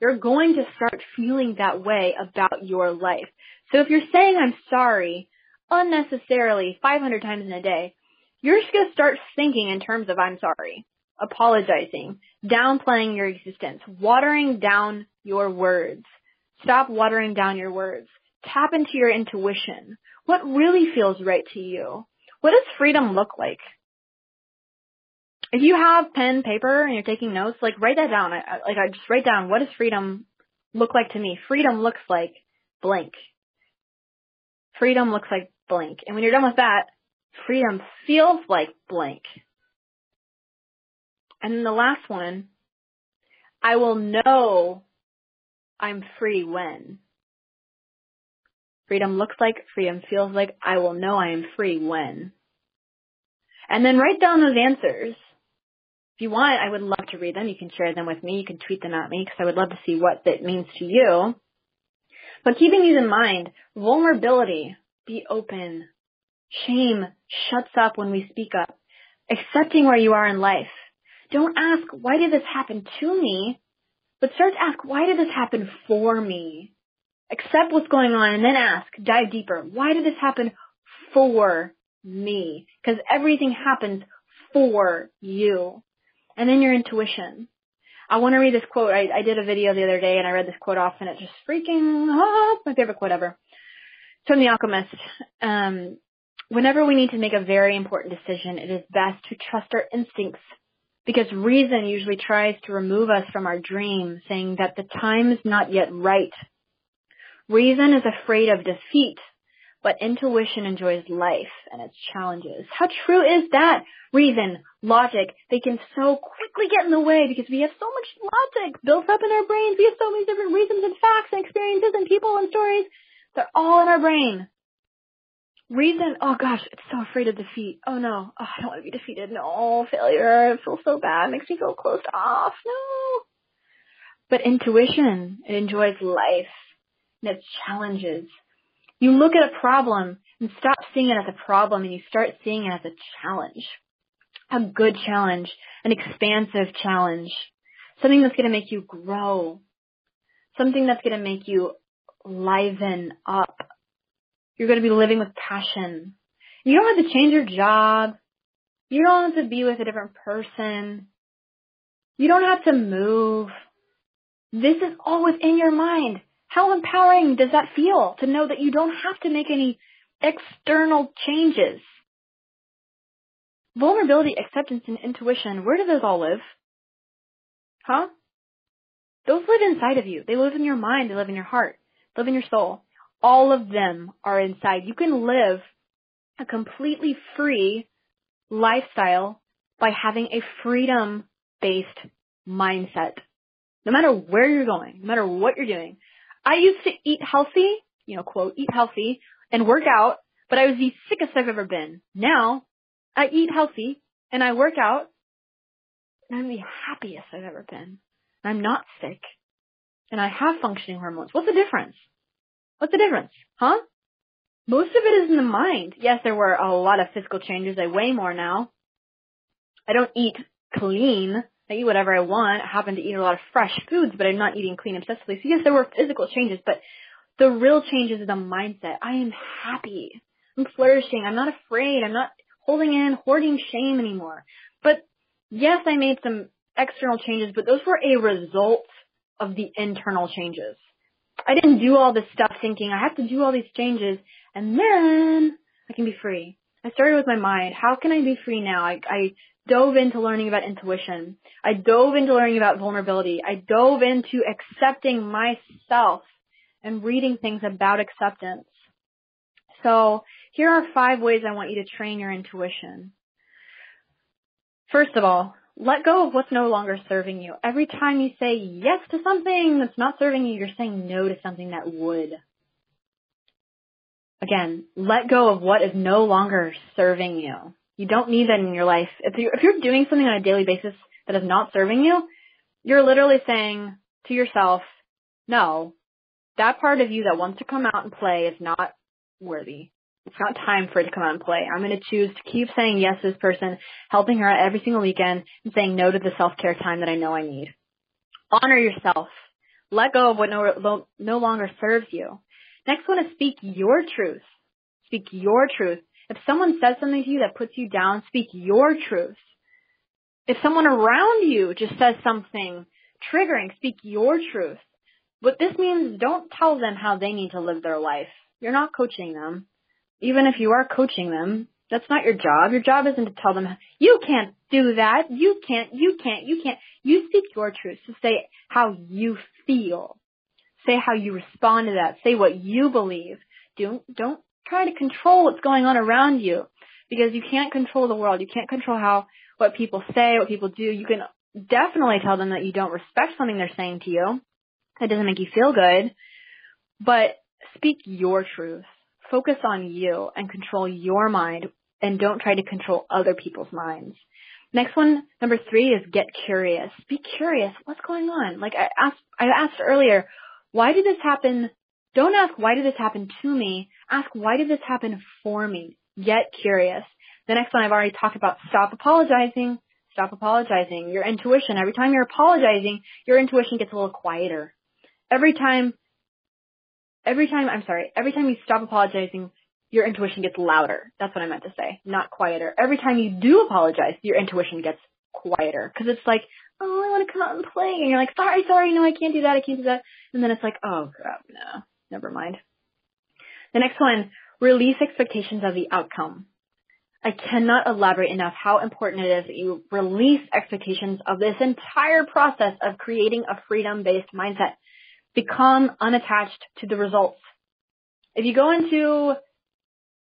you're going to start feeling that way about your life. So if you're saying I'm sorry unnecessarily 500 times in a day, you're just going to start thinking in terms of I'm sorry, apologizing, downplaying your existence, watering down your words. Stop watering down your words. Tap into your intuition. What really feels right to you? What does freedom look like? If you have pen, paper, and you're taking notes, like write that down. I, like I just write down what does freedom look like to me? Freedom looks like blank. Freedom looks like blank. And when you're done with that, freedom feels like blank. And then the last one, I will know I'm free when. Freedom looks like, freedom feels like, I will know I am free when. And then write down those answers. If you want, I would love to read them. You can share them with me. You can tweet them at me because I would love to see what that means to you. But keeping these in mind, vulnerability, be open. Shame shuts up when we speak up. Accepting where you are in life. Don't ask, why did this happen to me? But start to ask, why did this happen for me? Accept what's going on and then ask, dive deeper. Why did this happen for me? Because everything happens for you. And then your intuition. I want to read this quote. I, I did a video the other day and I read this quote off and it just freaking, oh, my favorite quote ever. From The Alchemist. Um, whenever we need to make a very important decision, it is best to trust our instincts because reason usually tries to remove us from our dream, saying that the time is not yet right Reason is afraid of defeat, but intuition enjoys life and its challenges. How true is that? Reason, logic, they can so quickly get in the way because we have so much logic built up in our brains. We have so many different reasons and facts and experiences and people and stories. They're all in our brain. Reason, oh gosh, it's so afraid of defeat. Oh no, oh, I don't want to be defeated. No, failure, it feels so bad, it makes me feel closed off. No. But intuition, it enjoys life and its challenges. You look at a problem and stop seeing it as a problem and you start seeing it as a challenge. A good challenge, an expansive challenge, something that's going to make you grow, something that's going to make you liven up. You're going to be living with passion. You don't have to change your job. You don't have to be with a different person. You don't have to move. This is all within your mind. How empowering does that feel to know that you don't have to make any external changes? Vulnerability, acceptance, and intuition, where do those all live? Huh? Those live inside of you. They live in your mind. They live in your heart. Live in your soul. All of them are inside. You can live a completely free lifestyle by having a freedom based mindset. No matter where you're going, no matter what you're doing. I used to eat healthy, you know, quote, eat healthy and work out, but I was the sickest I've ever been. Now, I eat healthy and I work out and I'm the happiest I've ever been. I'm not sick and I have functioning hormones. What's the difference? What's the difference? Huh? Most of it is in the mind. Yes, there were a lot of physical changes. I weigh more now. I don't eat clean. I eat whatever I want. I happen to eat a lot of fresh foods, but I'm not eating clean obsessively. So yes, there were physical changes, but the real change is the mindset. I am happy. I'm flourishing. I'm not afraid. I'm not holding in, hoarding shame anymore. But yes, I made some external changes, but those were a result of the internal changes. I didn't do all this stuff thinking I have to do all these changes and then I can be free. I started with my mind. How can I be free now? I, I dove into learning about intuition. I dove into learning about vulnerability. I dove into accepting myself and reading things about acceptance. So here are five ways I want you to train your intuition. First of all, let go of what's no longer serving you. Every time you say yes to something that's not serving you, you're saying no to something that would. Again, let go of what is no longer serving you. You don't need that in your life. If you're, if you're doing something on a daily basis that is not serving you, you're literally saying to yourself, no, that part of you that wants to come out and play is not worthy. It's not time for it to come out and play. I'm going to choose to keep saying yes to this person, helping her out every single weekend, and saying no to the self-care time that I know I need. Honor yourself. Let go of what no, no longer serves you. Next one is speak your truth. Speak your truth. If someone says something to you that puts you down, speak your truth. If someone around you just says something triggering, speak your truth. What this means, don't tell them how they need to live their life. You're not coaching them even if you are coaching them, that's not your job. Your job isn't to tell them, you can't do that. You can't, you can't, you can't. You speak your truth. So say how you feel. Say how you respond to that. Say what you believe. Don't, don't try to control what's going on around you because you can't control the world. You can't control how, what people say, what people do. You can definitely tell them that you don't respect something they're saying to you. That doesn't make you feel good. But speak your truth focus on you and control your mind and don't try to control other people's minds. Next one, number three is get curious. Be curious. What's going on? Like I asked, I asked earlier, why did this happen? Don't ask why did this happen to me. Ask why did this happen for me? Get curious. The next one I've already talked about. Stop apologizing. Stop apologizing. Your intuition. Every time you're apologizing, your intuition gets a little quieter. Every time every time, I'm sorry, every time you stop apologizing, your intuition gets louder. That's what I meant to say, not quieter. Every time you do apologize, your intuition gets quieter. Cause it's like, oh, I want to come out and play. And you're like, sorry, sorry, no, I can't do that, I can't do that. And then it's like, oh crap, no, never mind. The next one, release expectations of the outcome. I cannot elaborate enough how important it is that you release expectations of this entire process of creating a freedom-based mindset become unattached to the results. If you go into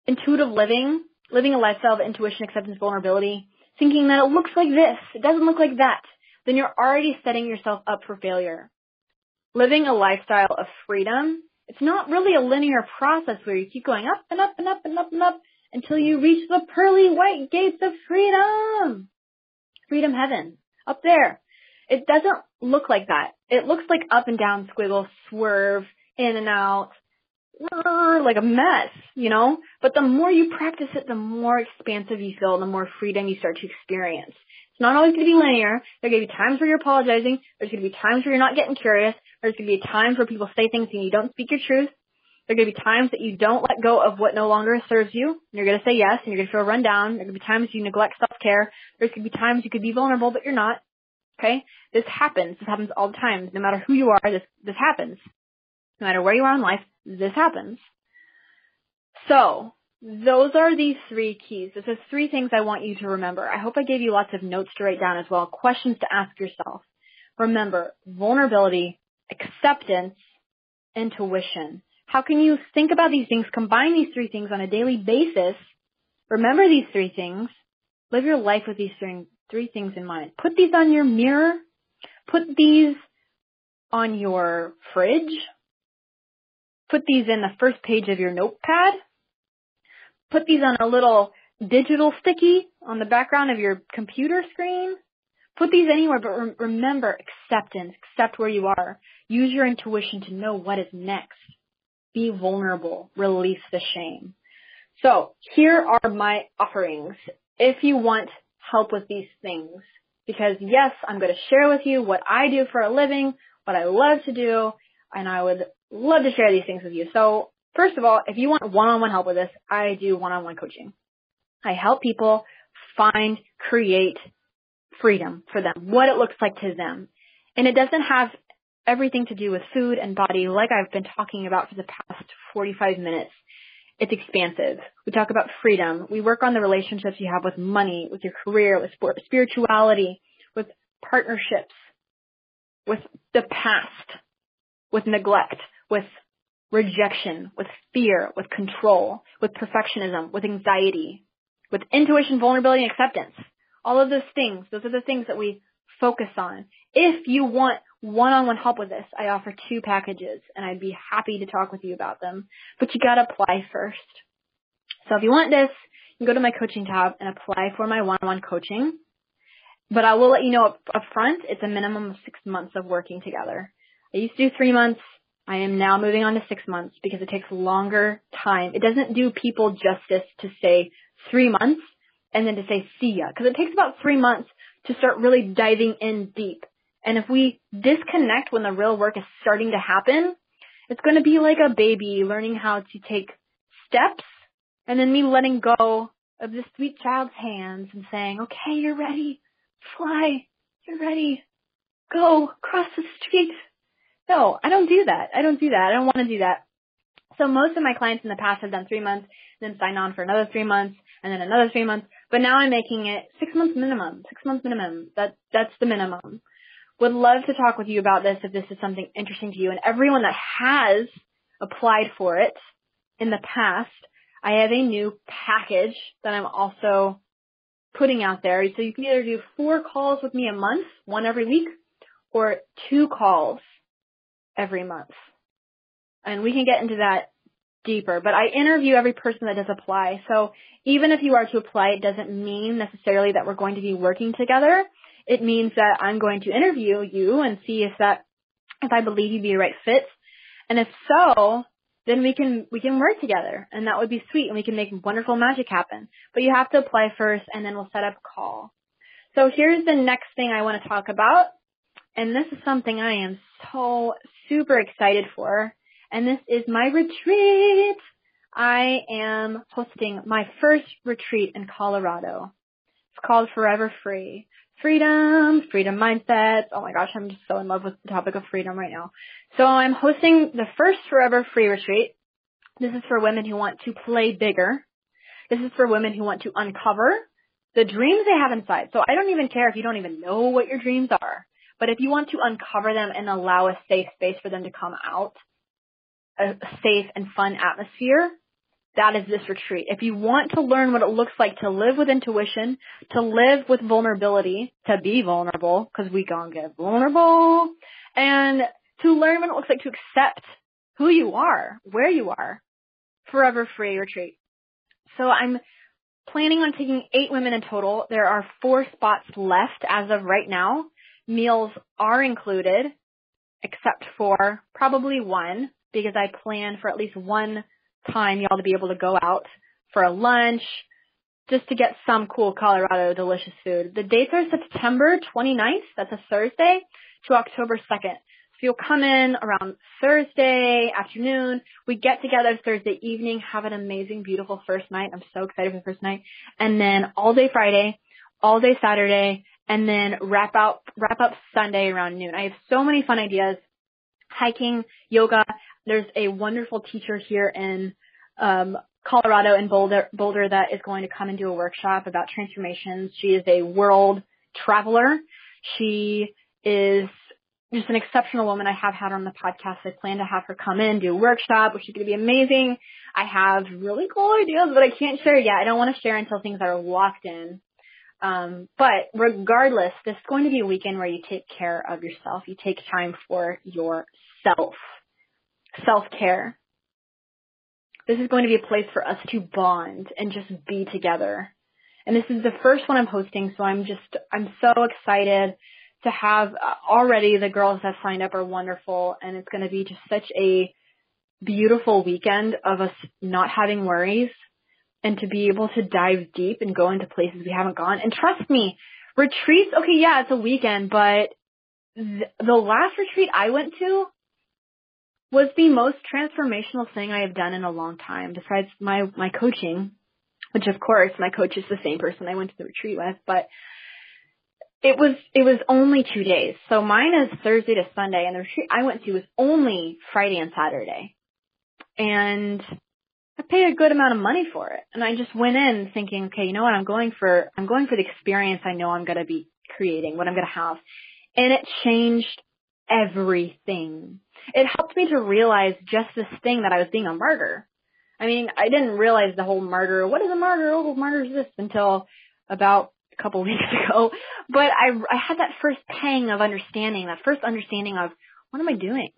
intuitive living, living a lifestyle of intuition, acceptance, vulnerability, thinking that it looks like this, it doesn't look like that, then you're already setting yourself up for failure. Living a lifestyle of freedom, it's not really a linear process where you keep going up and up and up and up and up until you reach the pearly white gates of freedom. Freedom heaven. Up there. It doesn't look like that. It looks like up and down squiggle, swerve, in and out, like a mess, you know? But the more you practice it, the more expansive you feel, the more freedom you start to experience. It's not always going to be linear. There are going to be times where you're apologizing. There's going to be times where you're not getting curious. There's going to be times where people say things and you don't speak your truth. There are going to be times that you don't let go of what no longer serves you. And you're going to say yes and you're going to feel run down. There are going to be times you neglect self-care. There's going to be times you could be vulnerable, but you're not. Okay? This happens. This happens all the time. No matter who you are, this, this happens. No matter where you are in life, this happens. So, those are these three keys. Those are three things I want you to remember. I hope I gave you lots of notes to write down as well, questions to ask yourself. Remember, vulnerability, acceptance, intuition. How can you think about these things, combine these three things on a daily basis, remember these three things, live your life with these three, three things in mind. Put these on your mirror, put these on your fridge, put these in the first page of your notepad, put these on a little digital sticky on the background of your computer screen. Put these anywhere, but re- remember acceptance. Accept where you are. Use your intuition to know what is next. Be vulnerable. Release the shame. So here are my offerings. If you want help with these things, because yes, I'm going to share with you what I do for a living, what I love to do, and I would love to share these things with you. So first of all, if you want one-on-one help with this, I do one-on-one coaching. I help people find, create freedom for them, what it looks like to them. And it doesn't have everything to do with food and body like I've been talking about for the past 45 minutes. It's expansive. We talk about freedom. We work on the relationships you have with money, with your career, with spirituality, with partnerships, with the past, with neglect, with rejection, with fear, with control, with perfectionism, with anxiety, with intuition, vulnerability, and acceptance. All of those things, those are the things that we focus on. If you want one-on-one help with this, I offer two packages and I'd be happy to talk with you about them, but you gotta apply first. So if you want this, you can go to my coaching tab and apply for my one-on-one coaching. But I will let you know up, up front, it's a minimum of six months of working together. I used to do three months. I am now moving on to six months because it takes longer time. It doesn't do people justice to say three months and then to say see ya. Because it takes about three months to start really diving in deep. And if we disconnect when the real work is starting to happen, it's going to be like a baby learning how to take steps and then me letting go of the sweet child's hands and saying, okay, you're ready. Fly. You're ready. Go. Cross the street. No, I don't do that. I don't do that. I don't want to do that. So most of my clients in the past have done three months, then sign on for another three months, and then another three months. But now I'm making it six months minimum. Six months minimum. That that's the minimum. Would love to talk with you about this if this is something interesting to you. And everyone that has applied for it in the past, I have a new package that I'm also putting out there. So you can either do four calls with me a month, one every week, or two calls every month. And we can get into that deeper, but I interview every person that does apply. So even if you are to apply, it doesn't mean necessarily that we're going to be working together. It means that I'm going to interview you and see if that, if I believe you'd be a right fit. And if so, then we can, we can work together and that would be sweet and we can make wonderful magic happen. But you have to apply first and then we'll set up a call. So here's the next thing I want to talk about. And this is something I am so super excited for. And this is my retreat. I am hosting my first retreat in Colorado. It's called Forever Free. Freedom, freedom mindsets. Oh my gosh, I'm just so in love with the topic of freedom right now. So I'm hosting the first Forever Free retreat. This is for women who want to play bigger. This is for women who want to uncover the dreams they have inside. So I don't even care if you don't even know what your dreams are. But if you want to uncover them and allow a safe space for them to come out, a safe and fun atmosphere, that is this retreat. If you want to learn what it looks like to live with intuition, to live with vulnerability, to be vulnerable, because we gonna get vulnerable, and to learn what it looks like to accept who you are, where you are, forever free retreat. So I'm planning on taking eight women in total. There are four spots left as of right now. Meals are included, except for probably one, because I plan for at least one time y'all to be able to go out for a lunch, just to get some cool Colorado delicious food. The dates are September 29th, that's a Thursday, to October 2nd. So you'll come in around Thursday afternoon. We get together Thursday evening, have an amazing, beautiful first night. I'm so excited for the first night. And then all day Friday, all day Saturday, and then wrap out wrap up Sunday around noon. I have so many fun ideas. Hiking, yoga. There's a wonderful teacher here in um, Colorado in Boulder, Boulder that is going to come and do a workshop about transformations. She is a world traveler. She is just an exceptional woman. I have had her on the podcast. I plan to have her come in, do a workshop, which is going to be amazing. I have really cool ideas, but I can't share yet. I don't want to share until things are locked in. Um, but regardless, this is going to be a weekend where you take care of yourself. You take time for yourself. Self-care. This is going to be a place for us to bond and just be together. And this is the first one I'm hosting, so I'm just, I'm so excited to have uh, already the girls that signed up are wonderful and it's going to be just such a beautiful weekend of us not having worries and to be able to dive deep and go into places we haven't gone. And trust me, retreats, okay, yeah, it's a weekend, but th- the last retreat I went to was the most transformational thing I have done in a long time besides my, my coaching which of course my coach is the same person I went to the retreat with, but it was it was only two days. So mine is Thursday to Sunday, and the retreat I went to was only Friday and Saturday, and I paid a good amount of money for it. And I just went in thinking, okay, you know what, I'm going for I'm going for the experience I know I'm going to be creating, what I'm going to have, and it changed everything. It helped me to realize just this thing that I was being a martyr. I mean, I didn't realize the whole martyr. What is a martyr? Oh, martyr is this until about a couple weeks ago. But I, I had that first pang of understanding, that first understanding of what am I doing?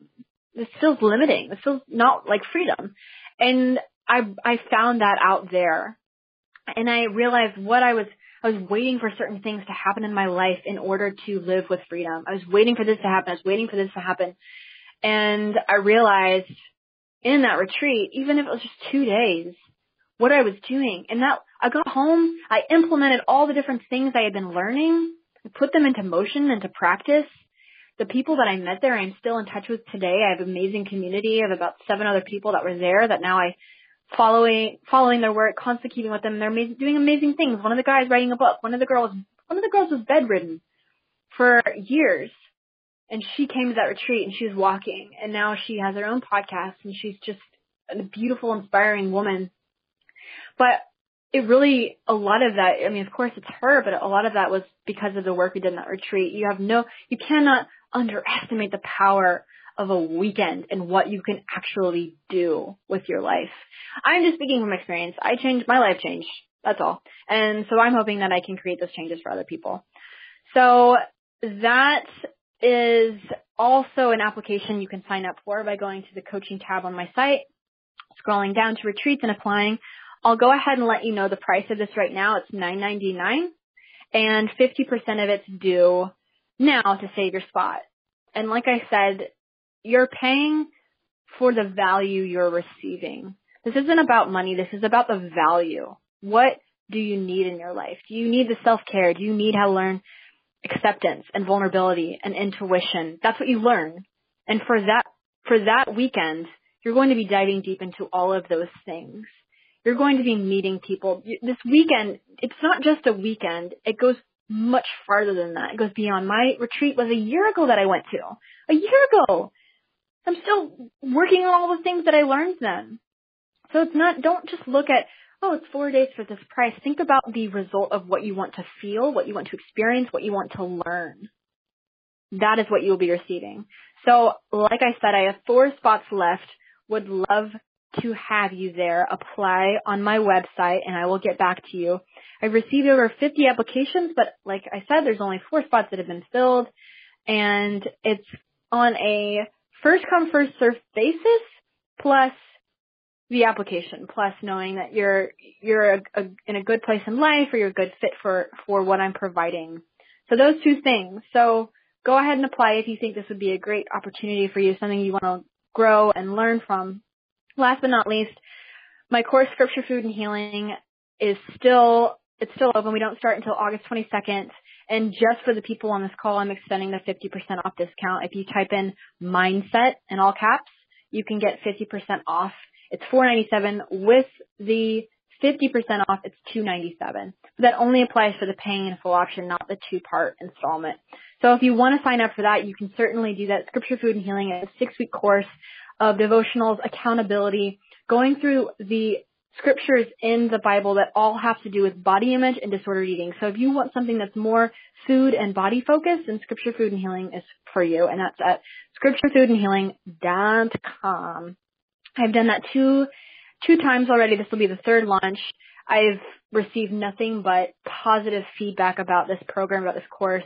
This feels limiting. This feels not like freedom. And I, I found that out there. And I realized what I was, I was waiting for certain things to happen in my life in order to live with freedom. I was waiting for this to happen. I was waiting for this to happen. And I realized in that retreat, even if it was just two days, what I was doing. And that I got home, I implemented all the different things I had been learning, put them into motion, into practice. The people that I met there, I'm still in touch with today. I have an amazing community of about seven other people that were there that now I following following their work, constantly keeping with them. They're amazing, doing amazing things. One of the guys writing a book. One of the girls, one of the girls was bedridden for years and she came to that retreat and she was walking and now she has her own podcast and she's just a beautiful, inspiring woman. But it really, a lot of that, I mean, of course it's her, but a lot of that was because of the work we did in that retreat. You have no, you cannot underestimate the power of a weekend and what you can actually do with your life. I'm just speaking from experience. I changed, my life changed. That's all. And so I'm hoping that I can create those changes for other people. So that is also an application you can sign up for by going to the coaching tab on my site, scrolling down to retreats and applying. I'll go ahead and let you know the price of this right now. It's $9.99 and 50% of it's due now to save your spot. And like I said, you're paying for the value you're receiving. This isn't about money. This is about the value. What do you need in your life? Do you need the self-care? Do you need how to learn acceptance and vulnerability and intuition. That's what you learn. And for that, for that weekend, you're going to be diving deep into all of those things. You're going to be meeting people. This weekend, it's not just a weekend. It goes much farther than that. It goes beyond. My retreat was a year ago that I went to. A year ago. I'm still working on all the things that I learned then. So it's not, don't just look at oh, it's four days for this price. Think about the result of what you want to feel, what you want to experience, what you want to learn. That is what you will be receiving. So, like I said, I have four spots left. Would love to have you there. Apply on my website and I will get back to you. I've received over 50 applications, but like I said, there's only four spots that have been filled and it's on a first come first serve basis plus the application plus knowing that you're you're a, a, in a good place in life or you're a good fit for for what I'm providing. So those two things. So go ahead and apply if you think this would be a great opportunity for you, something you want to grow and learn from. Last but not least, my course Scripture, Food, and Healing is still it's still open. We don't start until August 22nd. And just for the people on this call, I'm extending the 50% off discount. If you type in mindset in all caps, you can get 50% off it's 497 with the 50% off, it's 297. But that only applies for the paying in full option, not the two-part installment. So if you want to sign up for that, you can certainly do that. Scripture, Food, and Healing is a six-week course of devotionals, accountability, going through the scriptures in the Bible that all have to do with body image and disordered eating. So if you want something that's more food and body focused, then Scripture Food and Healing is for you. And that's at scripturefoodandhealing.com. I've done that two, two times already. This will be the third launch. I've received nothing but positive feedback about this program, about this course.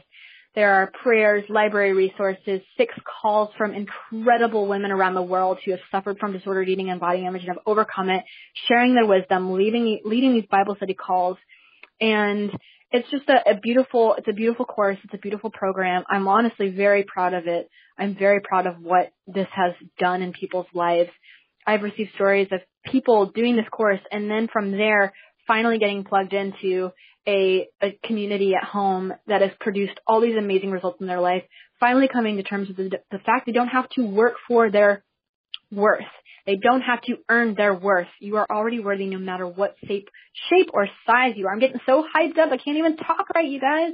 There are prayers, library resources, six calls from incredible women around the world who have suffered from disordered eating and body image and have overcome it, sharing their wisdom, leading, leading these Bible study calls. And it's just a, a beautiful, it's a beautiful course. It's a beautiful program. I'm honestly very proud of it. I'm very proud of what this has done in people's lives. I've received stories of people doing this course and then from there finally getting plugged into a, a community at home that has produced all these amazing results in their life, finally coming to terms with the, the fact they don't have to work for their worth. They don't have to earn their worth. You are already worthy no matter what shape, shape or size you are. I'm getting so hyped up I can't even talk right, you guys.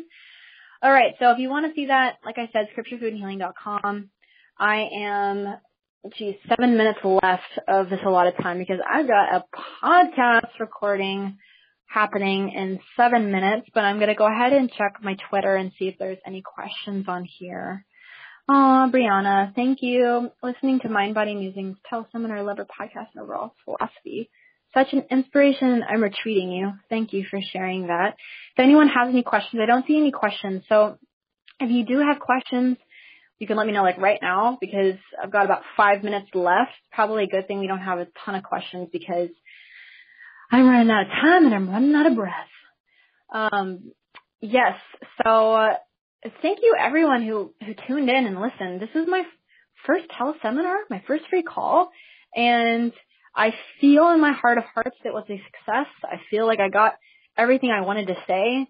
All right, so if you want to see that, like I said, scripturefoodandhealing.com. I am, geez, seven minutes left of this allotted time because I've got a podcast recording happening in seven minutes, but I'm going to go ahead and check my Twitter and see if there's any questions on here. Oh, Brianna, thank you. Listening to Mind Body Musings, Teleseminar, Lever Podcast, and overall philosophy. Such an inspiration. I'm retweeting you. Thank you for sharing that. If anyone has any questions, I don't see any questions. So if you do have questions, you can let me know like right now because I've got about five minutes left. Probably a good thing we don't have a ton of questions because I'm running out of time and I'm running out of breath. Um, yes. So uh, thank you everyone who who tuned in and listened. This is my first teleseminar, my first free call, and I feel in my heart of hearts that it was a success. I feel like I got everything I wanted to say.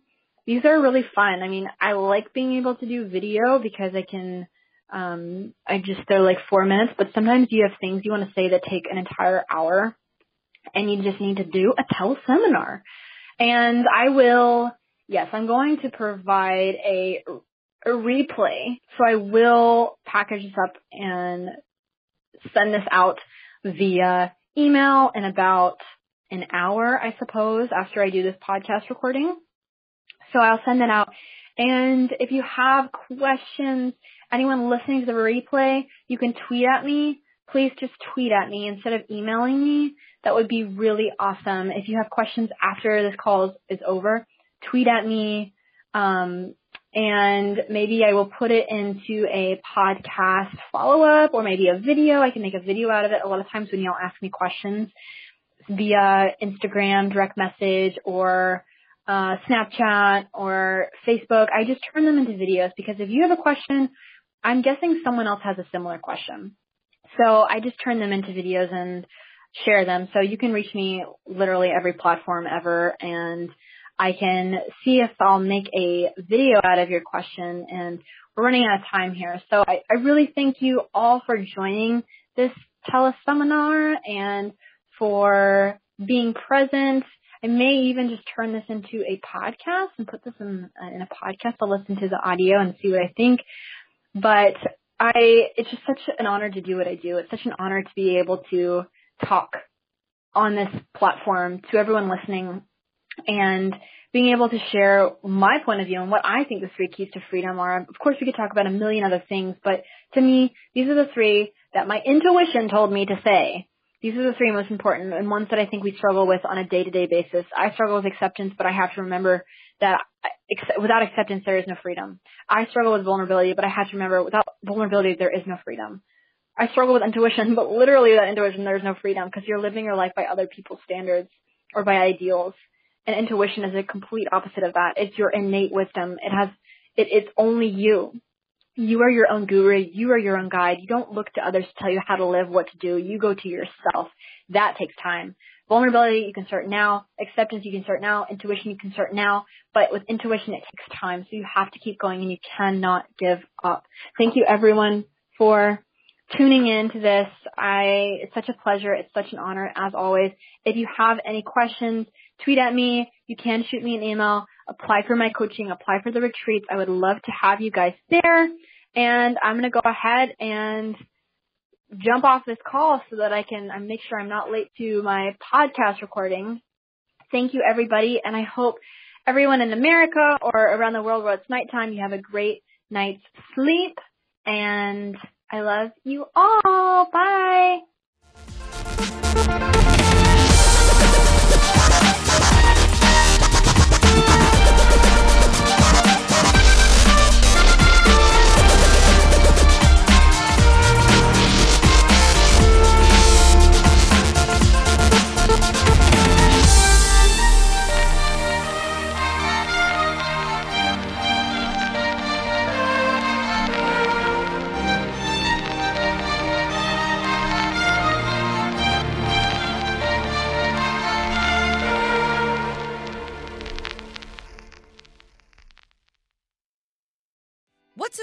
These are really fun. I mean, I like being able to do video because I can um I just they're like 4 minutes, but sometimes you have things you want to say that take an entire hour and you just need to do a teleseminar. And I will, yes, I'm going to provide a, a replay. So I will package this up and send this out via email in about an hour, I suppose, after I do this podcast recording. So I'll send it out. And if you have questions, anyone listening to the replay, you can tweet at me. Please just tweet at me instead of emailing me that would be really awesome. If you have questions after this call is, over, tweet at me, um, and maybe I will put it into a podcast follow up or maybe a video. I can make a video out of it. A lot of times when y'all ask me questions via Instagram, direct message, or uh, Snapchat or Facebook, I just turn them into videos because if you have a question, I'm guessing someone else has a similar question. So I just turn them into videos and share them. So you can reach me literally every platform ever and I can see if I'll make a video out of your question and we're running out of time here. So I, I really thank you all for joining this teleseminar and for being present. I may even just turn this into a podcast and put this in, in a podcast. I'll listen to the audio and see what I think. But I, it's just such an honor to do what I do. It's such an honor to be able to talk on this platform to everyone listening and being able to share my point of view and what I think the three keys to freedom are. Of course, we could talk about a million other things, but to me, these are the three that my intuition told me to say. These are the three most important and ones that I think we struggle with on a day-to-day basis. I struggle with acceptance, but I have to remember that without acceptance, there is no freedom. I struggle with vulnerability, but I have to remember without vulnerability, there is no freedom. I struggle with intuition, but literally that intuition, there's no freedom because you're living your life by other people's standards or by ideals. And intuition is a complete opposite of that. It's your innate wisdom. It has, it, it's only you. You are your own guru. You are your own guide. You don't look to others to tell you how to live, what to do. You go to yourself. That takes time. Vulnerability, you can start now. Acceptance, you can start now. Intuition, you can start now. But with intuition, it takes time. So you have to keep going and you cannot give up. Thank you everyone for tuning in to this. I, it's such a pleasure. It's such an honor as always. If you have any questions, tweet at me. You can shoot me an email. Apply for my coaching. Apply for the retreats. I would love to have you guys there. And I'm going to go ahead and jump off this call so that I can make sure I'm not late to my podcast recording. Thank you, everybody, and I hope everyone in America or around the world where it's nighttime, you have a great night's sleep. And I love you all. Bye.